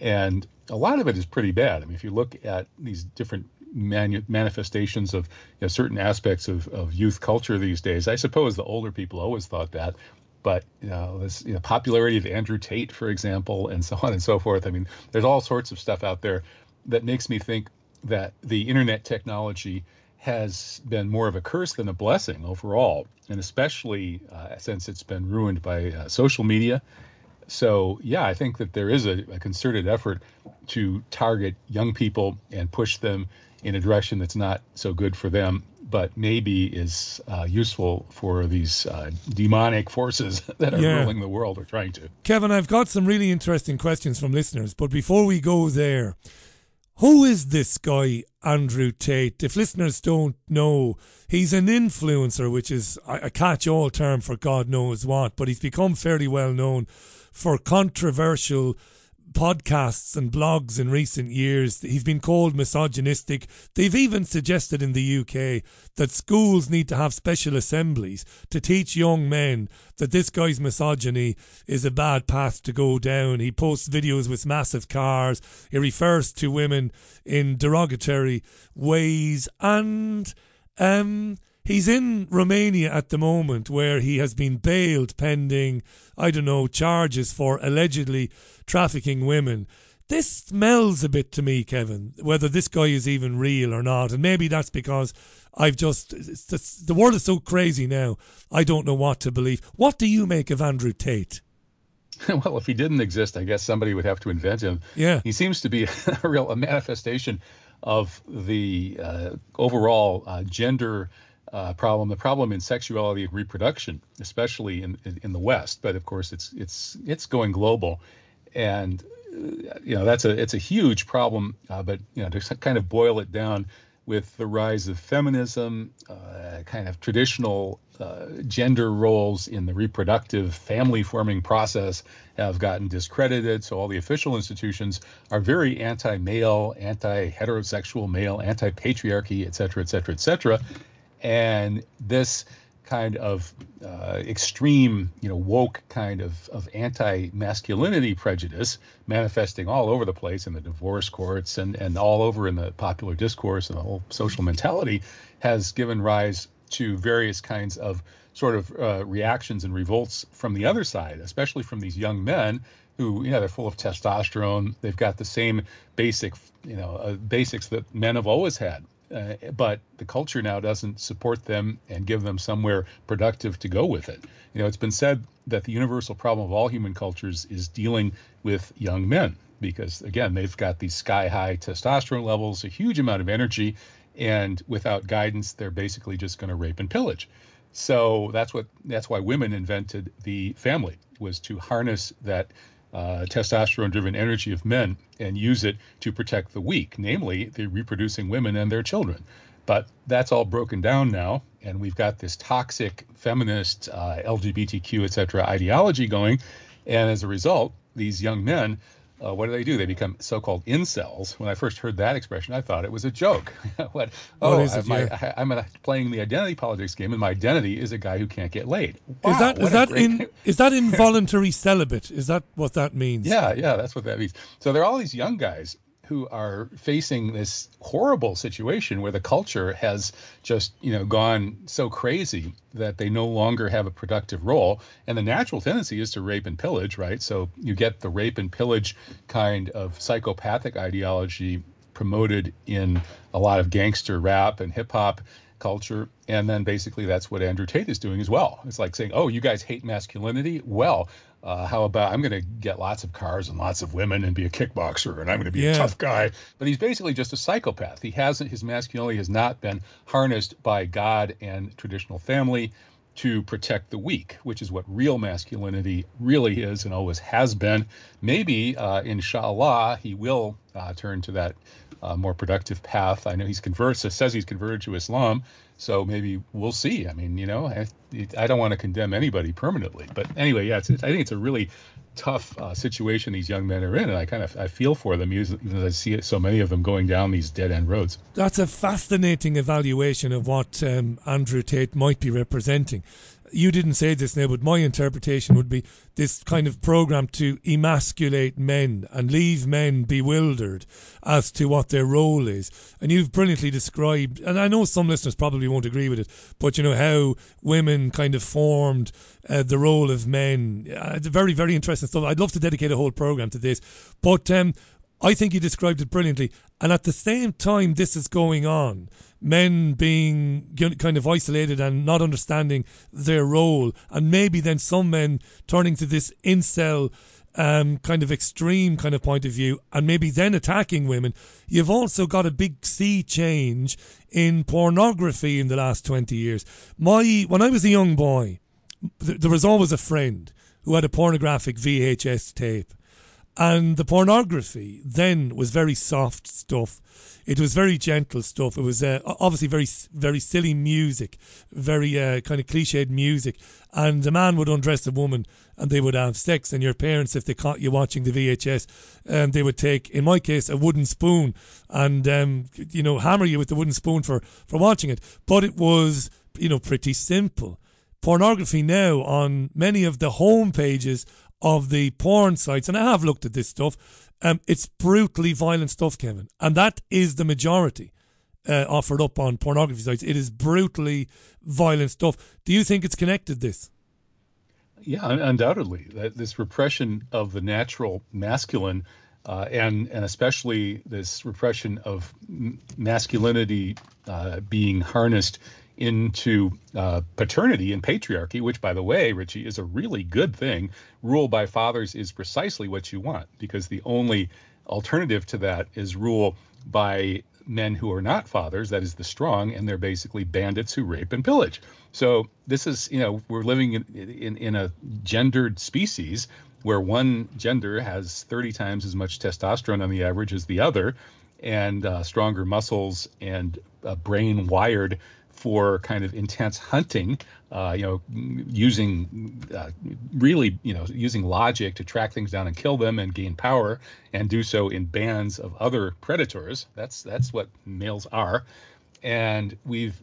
and a lot of it is pretty bad. I mean, if you look at these different manu- manifestations of you know, certain aspects of, of youth culture these days, I suppose the older people always thought that. But you know, this you know, popularity of Andrew Tate, for example, and so on and so forth. I mean, there's all sorts of stuff out there that makes me think that the internet technology has been more of a curse than a blessing overall, and especially uh, since it's been ruined by uh, social media. So, yeah, I think that there is a, a, concerted effort to target young people and push them in a direction that's not so good for them, but maybe is uh, useful for these uh, demonic forces *laughs* that are yeah. ruling the world or trying to. Kevin, I've got some really interesting questions from listeners, but before we go there, who is this guy, Andrew Tate? If listeners don't know, he's an influencer, which is a catch all term for God knows what, but he's become fairly well known for controversial podcasts and blogs in recent years. He's been called misogynistic. They've even suggested in the UK that schools need to have special assemblies to teach young men that this guy's misogyny is a bad path to go down. He posts videos with massive cars. He refers to women in derogatory ways and um He's in Romania at the moment where he has been bailed pending, I don't know, charges for allegedly trafficking women. This smells a bit to me, Kevin, whether this guy is even real or not. And maybe that's because I've just, the world is so crazy now, I don't know what to believe. What do you make of Andrew Tate? *laughs* well, if he didn't exist, I guess somebody would have to invent him. Yeah. He seems to be *laughs* a real a manifestation of the uh, overall uh, gender uh, problem, the problem in sexuality and reproduction, especially in, in, in the West. But of course, it's it's it's going global, and uh, you know that's a it's a huge problem. Uh, but you know to kind of boil it down, with the rise of feminism, uh, kind of traditional uh, gender roles in the reproductive family forming process have gotten discredited. So all the official institutions are very anti-male, anti-heterosexual male, anti-patriarchy, et cetera, et cetera, et cetera and this kind of uh, extreme, you know, woke kind of, of anti-masculinity prejudice manifesting all over the place in the divorce courts and, and all over in the popular discourse and the whole social mentality has given rise to various kinds of sort of uh, reactions and revolts from the other side, especially from these young men who, you know, they're full of testosterone. They've got the same basic, you know, uh, basics that men have always had uh, but the culture now doesn't support them and give them somewhere productive to go with it. You know, it's been said that the universal problem of all human cultures is dealing with young men because, again, they've got these sky high testosterone levels, a huge amount of energy, and without guidance, they're basically just going to rape and pillage. So that's what that's why women invented the family was to harness that uh, testosterone driven energy of men and use it to protect the weak, namely the reproducing women and their children. But that's all broken down now, and we've got this toxic feminist, uh, LGBTQ, et cetera, ideology going. And as a result, these young men uh, what do they do? They become so-called incels. When I first heard that expression, I thought it was a joke. *laughs* what? Oh, it, my, yeah. I, am playing the identity politics game, and my identity is a guy who can't get laid. Wow, is that is that in *laughs* is that involuntary celibate? Is that what that means? Yeah, yeah, that's what that means. So there are all these young guys who are facing this horrible situation where the culture has just you know gone so crazy that they no longer have a productive role and the natural tendency is to rape and pillage right so you get the rape and pillage kind of psychopathic ideology promoted in a lot of gangster rap and hip hop culture. And then basically that's what Andrew Tate is doing as well. It's like saying, oh, you guys hate masculinity? Well, uh, how about I'm going to get lots of cars and lots of women and be a kickboxer and I'm going to be yeah. a tough guy. But he's basically just a psychopath. He hasn't, his masculinity has not been harnessed by God and traditional family to protect the weak, which is what real masculinity really is and always has been. Maybe, uh, inshallah, he will uh, turn to that a more productive path. I know he's converted, says he's converted to Islam. So maybe we'll see. I mean, you know, I, I don't want to condemn anybody permanently, but anyway, yeah, it's, I think it's a really tough uh, situation these young men are in, and I kind of I feel for them as I see so many of them going down these dead end roads. That's a fascinating evaluation of what um, Andrew Tate might be representing you didn't say this now, but my interpretation would be this kind of program to emasculate men and leave men bewildered as to what their role is. And you've brilliantly described, and I know some listeners probably won't agree with it, but you know how women kind of formed uh, the role of men. Uh, it's very, very interesting stuff. I'd love to dedicate a whole program to this, but um, I think you described it brilliantly. And at the same time, this is going on men being kind of isolated and not understanding their role, and maybe then some men turning to this incel um, kind of extreme kind of point of view, and maybe then attacking women. You've also got a big sea change in pornography in the last twenty years. My when I was a young boy, th- there was always a friend who had a pornographic VHS tape. And the pornography then was very soft stuff it was very gentle stuff. It was uh, obviously very very silly music, very uh, kind of cliched music. And a man would undress a woman, and they would have sex. And your parents, if they caught you watching the VHS, um, they would take, in my case, a wooden spoon and um, you know hammer you with the wooden spoon for for watching it. But it was you know pretty simple. Pornography now on many of the home pages of the porn sites, and I have looked at this stuff um, it's brutally violent stuff, Kevin, and that is the majority uh, offered up on pornography sites. It is brutally violent stuff. Do you think it's connected? This? Yeah, undoubtedly. This repression of the natural masculine, uh, and and especially this repression of masculinity uh, being harnessed into uh, paternity and patriarchy, which, by the way, Richie, is a really good thing. Rule by fathers is precisely what you want because the only alternative to that is rule by men who are not fathers, that is the strong, and they're basically bandits who rape and pillage. So this is, you know, we're living in, in, in a gendered species where one gender has 30 times as much testosterone on the average as the other, and uh, stronger muscles and uh, brain wired for kind of intense hunting, uh, you know, using uh, really, you know, using logic to track things down and kill them and gain power, and do so in bands of other predators. That's that's what males are, and we've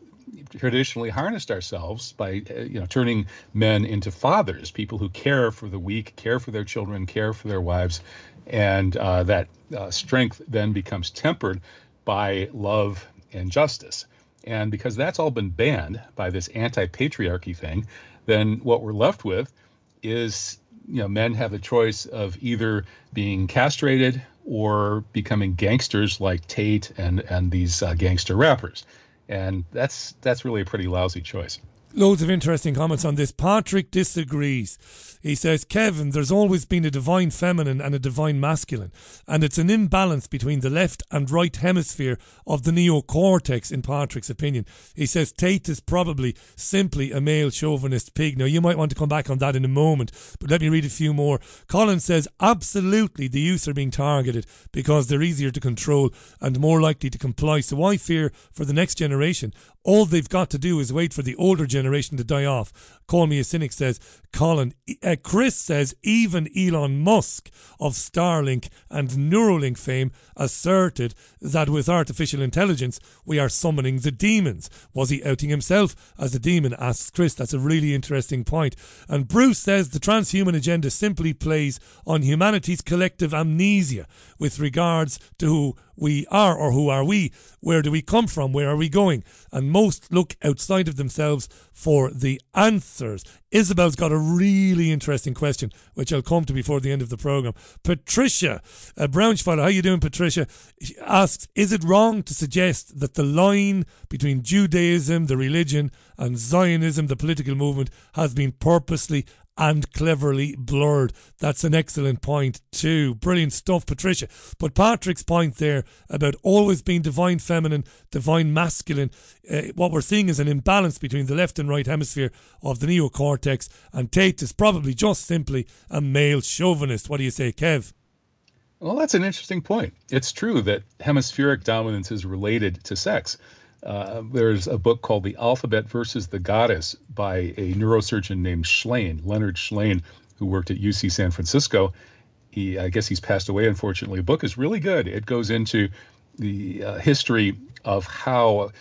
traditionally harnessed ourselves by uh, you know turning men into fathers, people who care for the weak, care for their children, care for their wives, and uh, that uh, strength then becomes tempered by love and justice. And because that's all been banned by this anti patriarchy thing, then what we're left with is you know men have a choice of either being castrated or becoming gangsters like Tate and and these uh, gangster rappers, and that's that's really a pretty lousy choice. Loads of interesting comments on this. Patrick disagrees. He says, Kevin, there's always been a divine feminine and a divine masculine, and it's an imbalance between the left and right hemisphere of the neocortex, in Patrick's opinion. He says Tate is probably simply a male chauvinist pig. Now, you might want to come back on that in a moment, but let me read a few more. Colin says, absolutely, the youth are being targeted because they're easier to control and more likely to comply. So I fear for the next generation, all they've got to do is wait for the older generation to die off. Call me a cynic, says Colin. Uh, Chris says even Elon Musk of Starlink and Neuralink fame asserted that with artificial intelligence we are summoning the demons. Was he outing himself as a demon? asks Chris. That's a really interesting point. And Bruce says the transhuman agenda simply plays on humanity's collective amnesia with regards to who we are or who are we? Where do we come from? Where are we going? And most look outside of themselves for the answers. Isabel's got a really interesting question, which I'll come to before the end of the program. Patricia, uh, a Braunschweiler, how you doing, Patricia? She asks, is it wrong to suggest that the line between Judaism, the religion, and Zionism, the political movement, has been purposely and cleverly blurred. That's an excellent point, too. Brilliant stuff, Patricia. But Patrick's point there about always being divine feminine, divine masculine, uh, what we're seeing is an imbalance between the left and right hemisphere of the neocortex, and Tate is probably just simply a male chauvinist. What do you say, Kev? Well, that's an interesting point. It's true that hemispheric dominance is related to sex. Uh, there's a book called The Alphabet versus the Goddess by a neurosurgeon named Shlain, Leonard Shlain, who worked at UC San Francisco. He, I guess he's passed away, unfortunately. The book is really good. It goes into the uh, history of how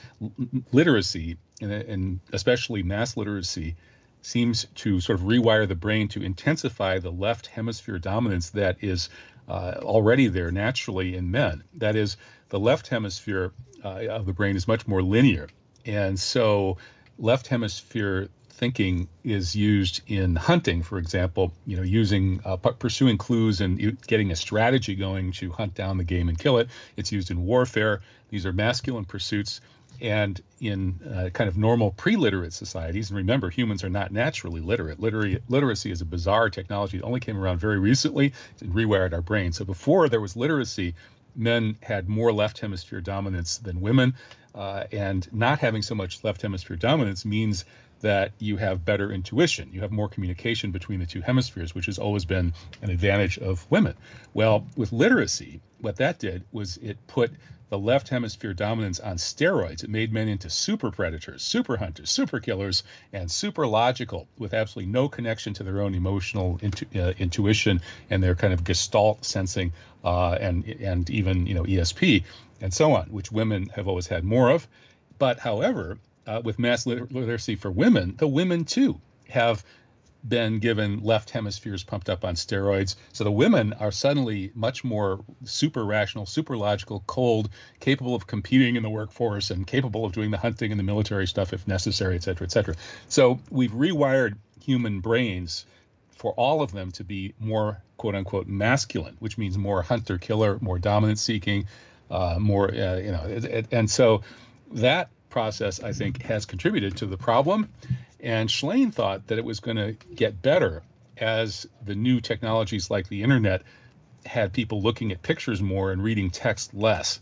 literacy, and, and especially mass literacy, seems to sort of rewire the brain to intensify the left hemisphere dominance that is uh, already there naturally in men. That is, the left hemisphere uh, of the brain is much more linear. And so left hemisphere thinking is used in hunting, for example, you know, using uh, pursuing clues and getting a strategy going to hunt down the game and kill it. It's used in warfare. These are masculine pursuits. And in uh, kind of normal pre-literate societies, and remember, humans are not naturally literate. Literary, literacy is a bizarre technology that only came around very recently and rewired our brains. So before there was literacy, men had more left hemisphere dominance than women. Uh, and not having so much left hemisphere dominance means that you have better intuition. You have more communication between the two hemispheres, which has always been an advantage of women. Well, with literacy, what that did was it put the left hemisphere dominance on steroids. It made men into super predators, super hunters, super killers, and super logical with absolutely no connection to their own emotional intu- uh, intuition and their kind of gestalt sensing uh, and and even you know ESP and so on, which women have always had more of. But however, uh, with mass literacy for women, the women too have been given left hemispheres pumped up on steroids. So the women are suddenly much more super rational, super logical, cold, capable of competing in the workforce and capable of doing the hunting and the military stuff if necessary, et cetera, et cetera. So we've rewired human brains for all of them to be more quote unquote masculine, which means more hunter killer, more dominance seeking, uh, more, uh, you know, it, it, and so that process, I think, has contributed to the problem. And Shlain thought that it was going to get better as the new technologies like the internet had people looking at pictures more and reading text less.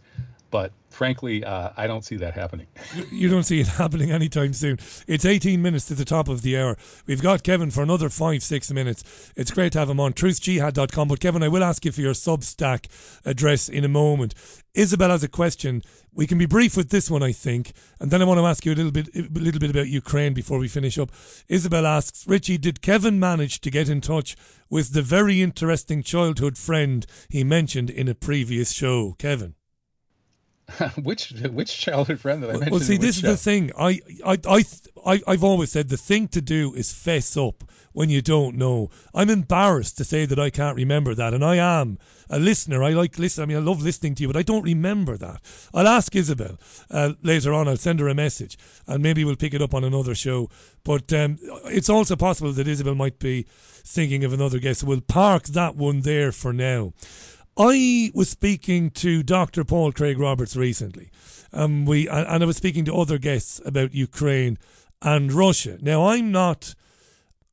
But frankly, uh, I don't see that happening. *laughs* You don't see it *laughs* happening anytime soon. It's 18 minutes to the top of the hour. We've got Kevin for another five, six minutes. It's great to have him on truthjihad.com. But Kevin, I will ask you for your Substack address in a moment. Isabel has a question. We can be brief with this one, I think, and then I want to ask you a little bit, a little bit about Ukraine before we finish up. Isabel asks, Richie, did Kevin manage to get in touch with the very interesting childhood friend he mentioned in a previous show? Kevin. *laughs* which which childhood friend that I mentioned? Well, see, this show? is the thing. I, I, I, I, I've always said the thing to do is fess up when you don't know. I'm embarrassed to say that I can't remember that, and I am a listener. I like listen. I mean, I love listening to you, but I don't remember that. I'll ask Isabel uh, later on. I'll send her a message, and maybe we'll pick it up on another show. But um, it's also possible that Isabel might be thinking of another guest. So we'll park that one there for now. I was speaking to Dr. Paul Craig Roberts recently, um, we and I was speaking to other guests about Ukraine and Russia. Now, I'm not.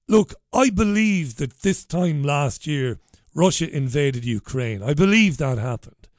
Look, I believe that this time last year, Russia invaded Ukraine. I believe that happened.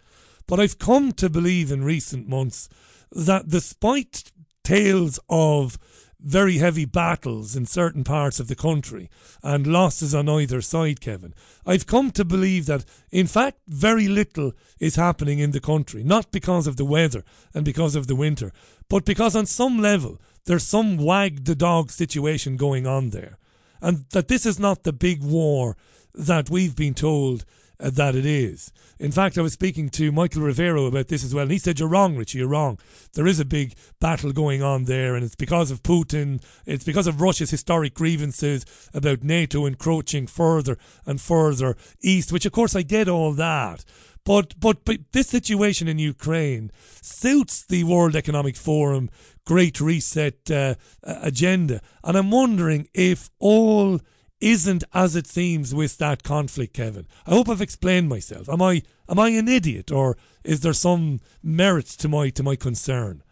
But I've come to believe in recent months that despite tales of very heavy battles in certain parts of the country and losses on either side, Kevin. I've come to believe that, in fact, very little is happening in the country, not because of the weather and because of the winter, but because on some level there's some wag the dog situation going on there. And that this is not the big war that we've been told that it is. In fact, I was speaking to Michael Rivero about this as well, and he said, You're wrong, Richie, you're wrong. There is a big battle going on there, and it's because of Putin, it's because of Russia's historic grievances about NATO encroaching further and further east, which, of course, I get all that. But, but, but this situation in Ukraine suits the World Economic Forum Great Reset uh, agenda. And I'm wondering if all isn't as it seems with that conflict, Kevin. I hope I've explained myself. Am I am I an idiot, or is there some merit to my to my concern?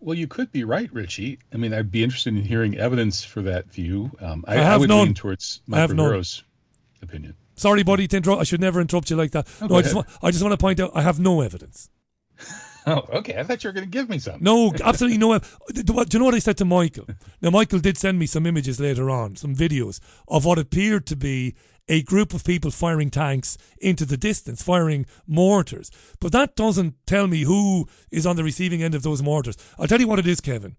Well, you could be right, Richie. I mean, I'd be interested in hearing evidence for that view. Um, I, I, have I would none. lean towards Mike Rivero's opinion. Sorry, buddy, to interrupt. I should never interrupt you like that. Oh, no, I just, want, I just want to point out I have no evidence. *laughs* *laughs* Oh, okay. I thought you were going to give me some. No, absolutely no. Do you know what I said to Michael? Now, Michael did send me some images later on, some videos of what appeared to be a group of people firing tanks into the distance, firing mortars. But that doesn't tell me who is on the receiving end of those mortars. I'll tell you what it is, Kevin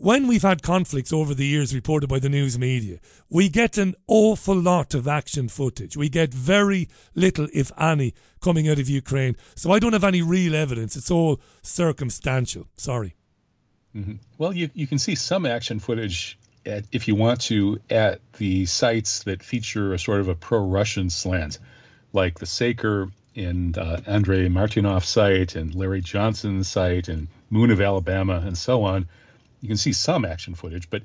when we've had conflicts over the years reported by the news media, we get an awful lot of action footage. We get very little, if any, coming out of Ukraine. So I don't have any real evidence. It's all circumstantial. Sorry. Mm-hmm. Well, you, you can see some action footage at, if you want to, at the sites that feature a sort of a pro Russian slant, like the Saker and uh, Andrei Martyanov site and Larry Johnson's site and Moon of Alabama and so on you can see some action footage, but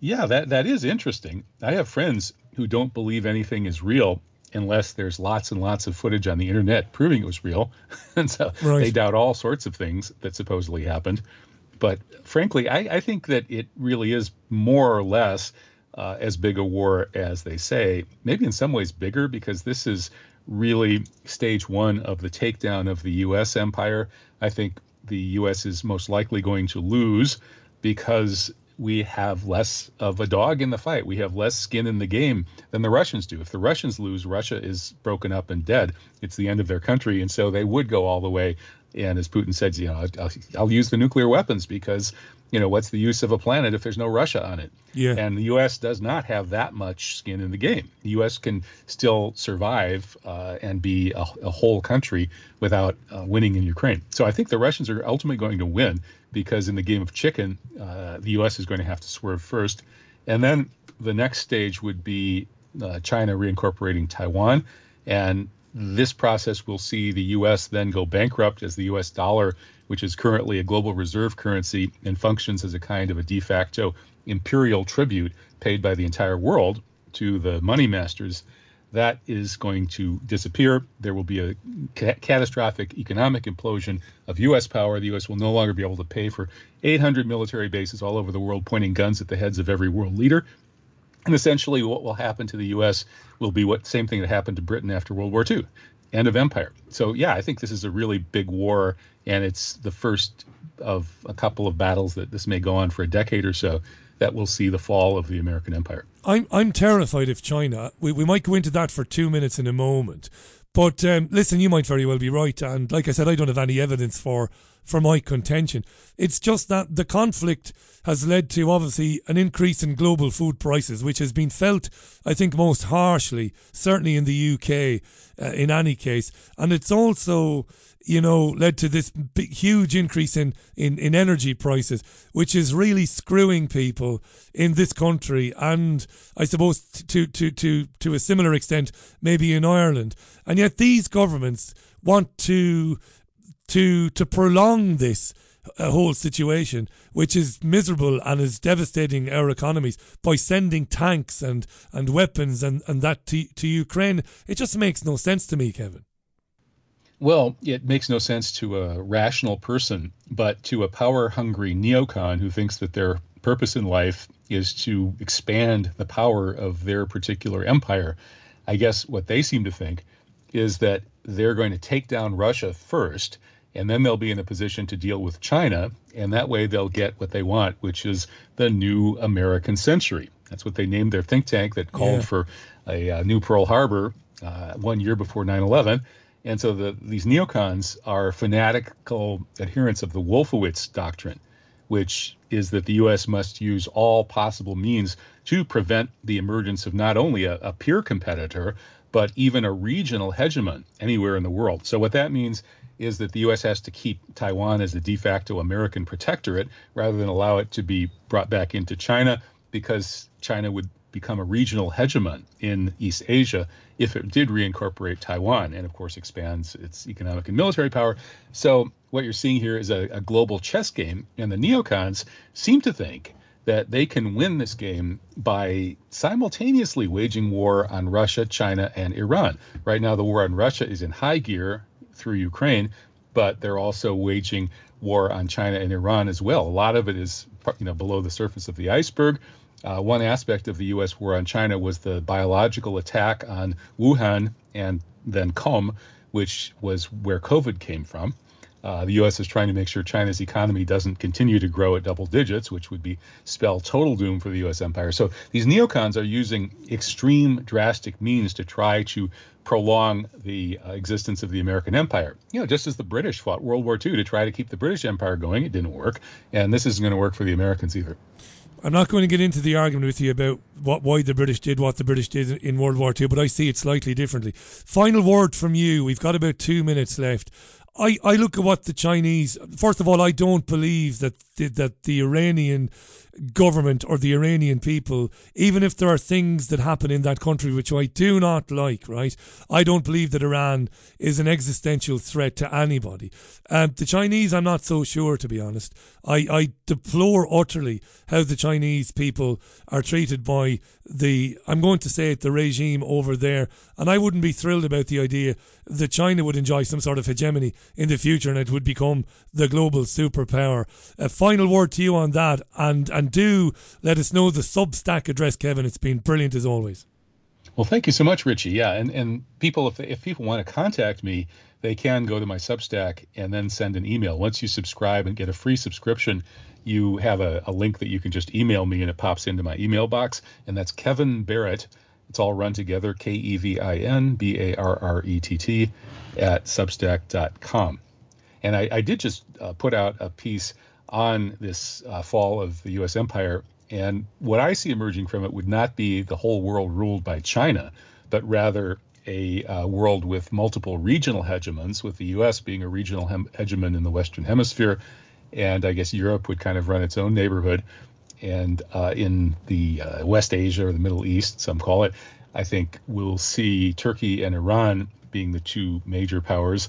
yeah, that that is interesting. I have friends who don't believe anything is real unless there's lots and lots of footage on the internet proving it was real, *laughs* and so right. they doubt all sorts of things that supposedly happened. But frankly, I, I think that it really is more or less uh, as big a war as they say. Maybe in some ways bigger because this is really stage one of the takedown of the U.S. empire. I think the U.S. is most likely going to lose because we have less of a dog in the fight. We have less skin in the game than the Russians do. If the Russians lose, Russia is broken up and dead. It's the end of their country, and so they would go all the way. And as Putin said, you know, I'll, I'll use the nuclear weapons because, you know, what's the use of a planet if there's no Russia on it? Yeah. And the U.S. does not have that much skin in the game. The U.S. can still survive uh, and be a, a, whole country without uh, winning in Ukraine. So I think the Russians are ultimately going to win because in the game of chicken, uh, the U.S. is going to have to swerve first. And then the next stage would be uh, China reincorporating Taiwan. And this process will see the U.S. then go bankrupt as the U.S. dollar, which is currently a global reserve currency and functions as a kind of a de facto imperial tribute paid by the entire world to the money masters that is going to disappear. There will be a ca- catastrophic economic implosion of U.S. power. The U.S. will no longer be able to pay for 800 military bases all over the world, pointing guns at the heads of every world leader. And essentially, what will happen to the U.S. will be what same thing that happened to Britain after World War II, end of empire. So yeah, I think this is a really big war, and it's the first of a couple of battles that this may go on for a decade or so that will see the fall of the American empire. I'm I'm terrified of China. We we might go into that for two minutes in a moment. But um, listen, you might very well be right, and like I said, I don't have any evidence for for my contention. It's just that the conflict has led to obviously an increase in global food prices, which has been felt, I think, most harshly, certainly in the UK, uh, in any case, and it's also you know, led to this big, huge increase in, in, in energy prices, which is really screwing people in this country and I suppose to, to, to, to a similar extent, maybe in Ireland. And yet these governments want to, to, to prolong this uh, whole situation, which is miserable and is devastating our economies by sending tanks and, and weapons and, and that to, to Ukraine. It just makes no sense to me, Kevin. Well, it makes no sense to a rational person, but to a power hungry neocon who thinks that their purpose in life is to expand the power of their particular empire. I guess what they seem to think is that they're going to take down Russia first, and then they'll be in a position to deal with China, and that way they'll get what they want, which is the new American century. That's what they named their think tank that called yeah. for a, a, new Pearl Harbor uh, one year before 9 11 and so the, these neocons are fanatical adherents of the Wolfowitz doctrine, which is that the U.S. must use all possible means to prevent the emergence of not only a, a peer competitor, but even a regional hegemon anywhere in the world. So what that means is that the U.S. has to keep Taiwan as a de facto American protectorate rather than allow it to be brought back into China because China would become a regional hegemon in East Asia if it did reincorporate Taiwan and, of course, expands its economic and military power. So, what you're seeing here is a, a global chess game, and the neocons seem to think that they can win this game by simultaneously waging war on Russia, China, and Iran. Right now, the war on Russia is in high gear through Ukraine, but they're also waging war on China and Iran as well. A lot of it is, you know, below the surface of the iceberg. Uh, one aspect of the U.S. war on China was the biological attack on Wuhan and then Qom, which was where COVID came from. Uh, the U.S. is trying to make sure China's economy doesn't continue to grow at double digits, which would be spell total doom for the U.S. empire. So these neocons are using extreme, drastic means to try to prolong the uh, existence of the American empire. You know, just as the British fought World War II to try to keep the British empire going, it didn't work, and this isn't going to work for the Americans either. I'm not going to get into the argument with you about what why the British did what the British did in World War II, but I see it slightly differently. Final word from you. We've got about two minutes left. I, I look at what the Chinese. First of all, I don't believe that the, that the Iranian government or the Iranian people, even if there are things that happen in that country which I do not like, right? I don't believe that Iran is an existential threat to anybody. Um, the Chinese, I'm not so sure, to be honest. I, I deplore utterly how the Chinese people are treated by the, I'm going to say it, the regime over there. And I wouldn't be thrilled about the idea that China would enjoy some sort of hegemony in the future and it would become the global superpower. A final word to you on that, and, and do let us know the Substack address, Kevin. It's been brilliant as always. Well, thank you so much, Richie. Yeah, and, and people, if, if people want to contact me, they can go to my Substack and then send an email. Once you subscribe and get a free subscription, you have a, a link that you can just email me and it pops into my email box. And that's Kevin Barrett. It's all run together K E V I N B A R R E T T at substack.com. And I, I did just uh, put out a piece on this uh, fall of the U.S. empire. And what I see emerging from it would not be the whole world ruled by China, but rather a uh, world with multiple regional hegemons, with the U.S. being a regional hegemon in the Western Hemisphere, and I guess Europe would kind of run its own neighborhood. And uh, in the uh, West Asia or the Middle East, some call it, I think we'll see Turkey and Iran being the two major powers.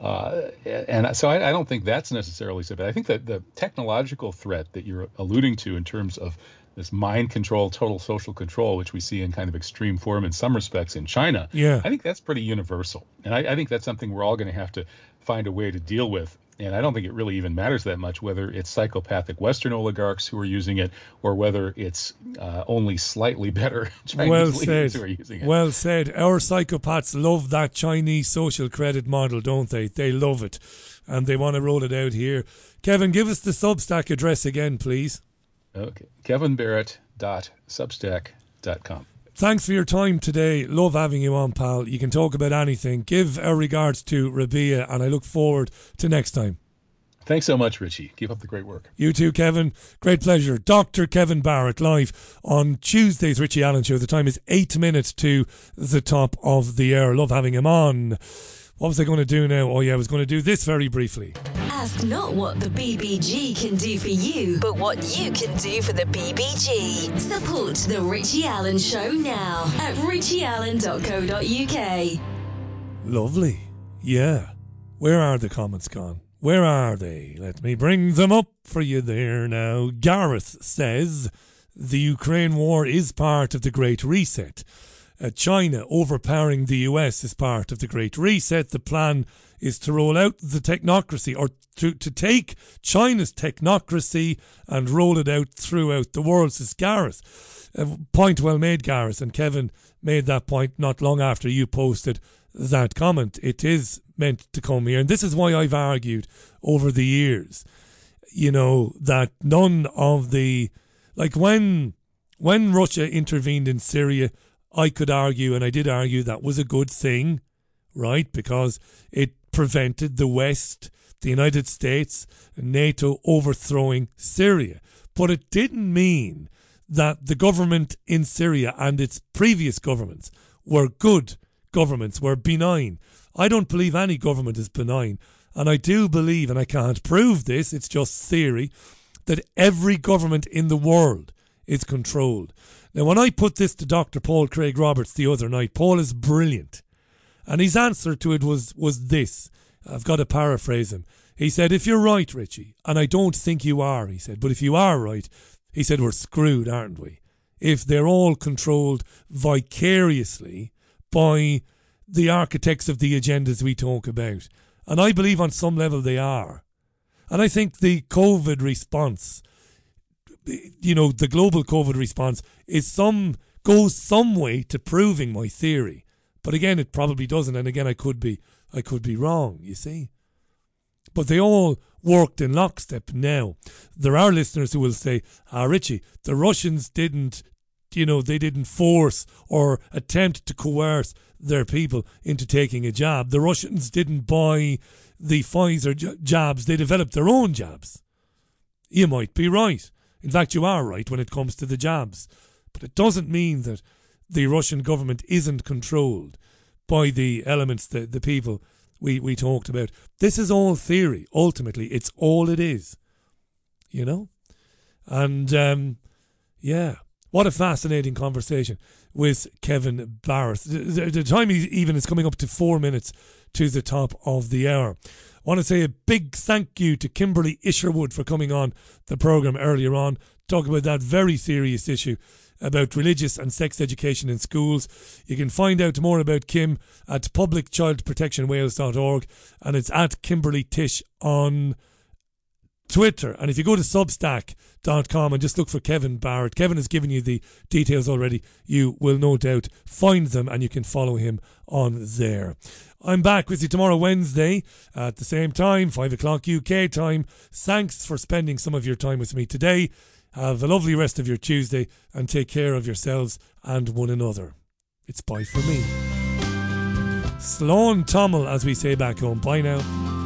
Uh, and so I, I, don't think that's necessarily so bad. I think that the technological threat that you're alluding to in terms of this mind control, total social control, which we see in kind of extreme form in some respects in China. Yeah. I think that's pretty universal. And I, I think that's something we're all going to have to find a way to deal with. And I don't think it really even matters that much whether it's psychopathic Western oligarchs who are using it or whether it's uh, only slightly better *laughs* Chinese well said. who are using it. Well said. Our psychopaths love that Chinese social credit model, don't they? They love it. And they want to roll it out here. Kevin, give us the Substack address again, please. Okay. KevinBarrett.substack.com. Thanks for your time today. Love having you on, pal. You can talk about anything. Give our regards to Rabia, and I look forward to next time. Thanks so much, Richie. Keep up the great work. You too, Kevin. Great pleasure. Dr. Kevin Barrett live on Tuesday's Richie Allen Show. The time is eight minutes to the top of the hour. Love having him on. What was I going to do now? Oh, yeah, I was going to do this very briefly. Ask not what the BBG can do for you, but what you can do for the BBG. Support The Richie Allen Show now at richieallen.co.uk. Lovely. Yeah. Where are the comments gone? Where are they? Let me bring them up for you there now. Gareth says the Ukraine war is part of the Great Reset uh, China overpowering the US is part of the Great Reset. The plan is to roll out the technocracy or to, to take China's technocracy and roll it out throughout the world, says Gareth. Uh, point well made, Gareth. And Kevin made that point not long after you posted that comment. It is meant to come here. And this is why I've argued over the years, you know, that none of the, like when, when Russia intervened in Syria, I could argue, and I did argue, that was a good thing, right? Because it prevented the West, the United States, NATO overthrowing Syria. But it didn't mean that the government in Syria and its previous governments were good governments, were benign. I don't believe any government is benign. And I do believe, and I can't prove this, it's just theory, that every government in the world is controlled. Now, when I put this to Dr. Paul Craig Roberts the other night, Paul is brilliant. And his answer to it was, was this. I've got to paraphrase him. He said, If you're right, Richie, and I don't think you are, he said, but if you are right, he said, we're screwed, aren't we? If they're all controlled vicariously by the architects of the agendas we talk about. And I believe on some level they are. And I think the COVID response you know, the global COVID response is some goes some way to proving my theory. But again, it probably doesn't. And again, I could be I could be wrong. You see. but they all worked in lockstep now. There are listeners who will say, ah, Richie, the Russians didn't, you know, they didn't force or attempt to coerce their people into taking a jab. The Russians didn't buy the Pfizer j- jabs, they developed their own jabs. You might be right. In fact, you are right when it comes to the jabs. But it doesn't mean that the Russian government isn't controlled by the elements, the, the people we, we talked about. This is all theory. Ultimately, it's all it is. You know? And um, yeah, what a fascinating conversation with Kevin Barrett. The, the time even is coming up to four minutes to the top of the hour. Want to say a big thank you to Kimberley Isherwood for coming on the programme earlier on, talk about that very serious issue about religious and sex education in schools. You can find out more about Kim at publicchildprotectionwales.org and it's at Kimberly Tish on Twitter. And if you go to substack.com and just look for Kevin Barrett, Kevin has given you the details already. You will no doubt find them and you can follow him on there. I'm back with you tomorrow, Wednesday, at the same time, 5 o'clock UK time. Thanks for spending some of your time with me today. Have a lovely rest of your Tuesday and take care of yourselves and one another. It's bye for me. Slán tamall, as we say back home. Bye now.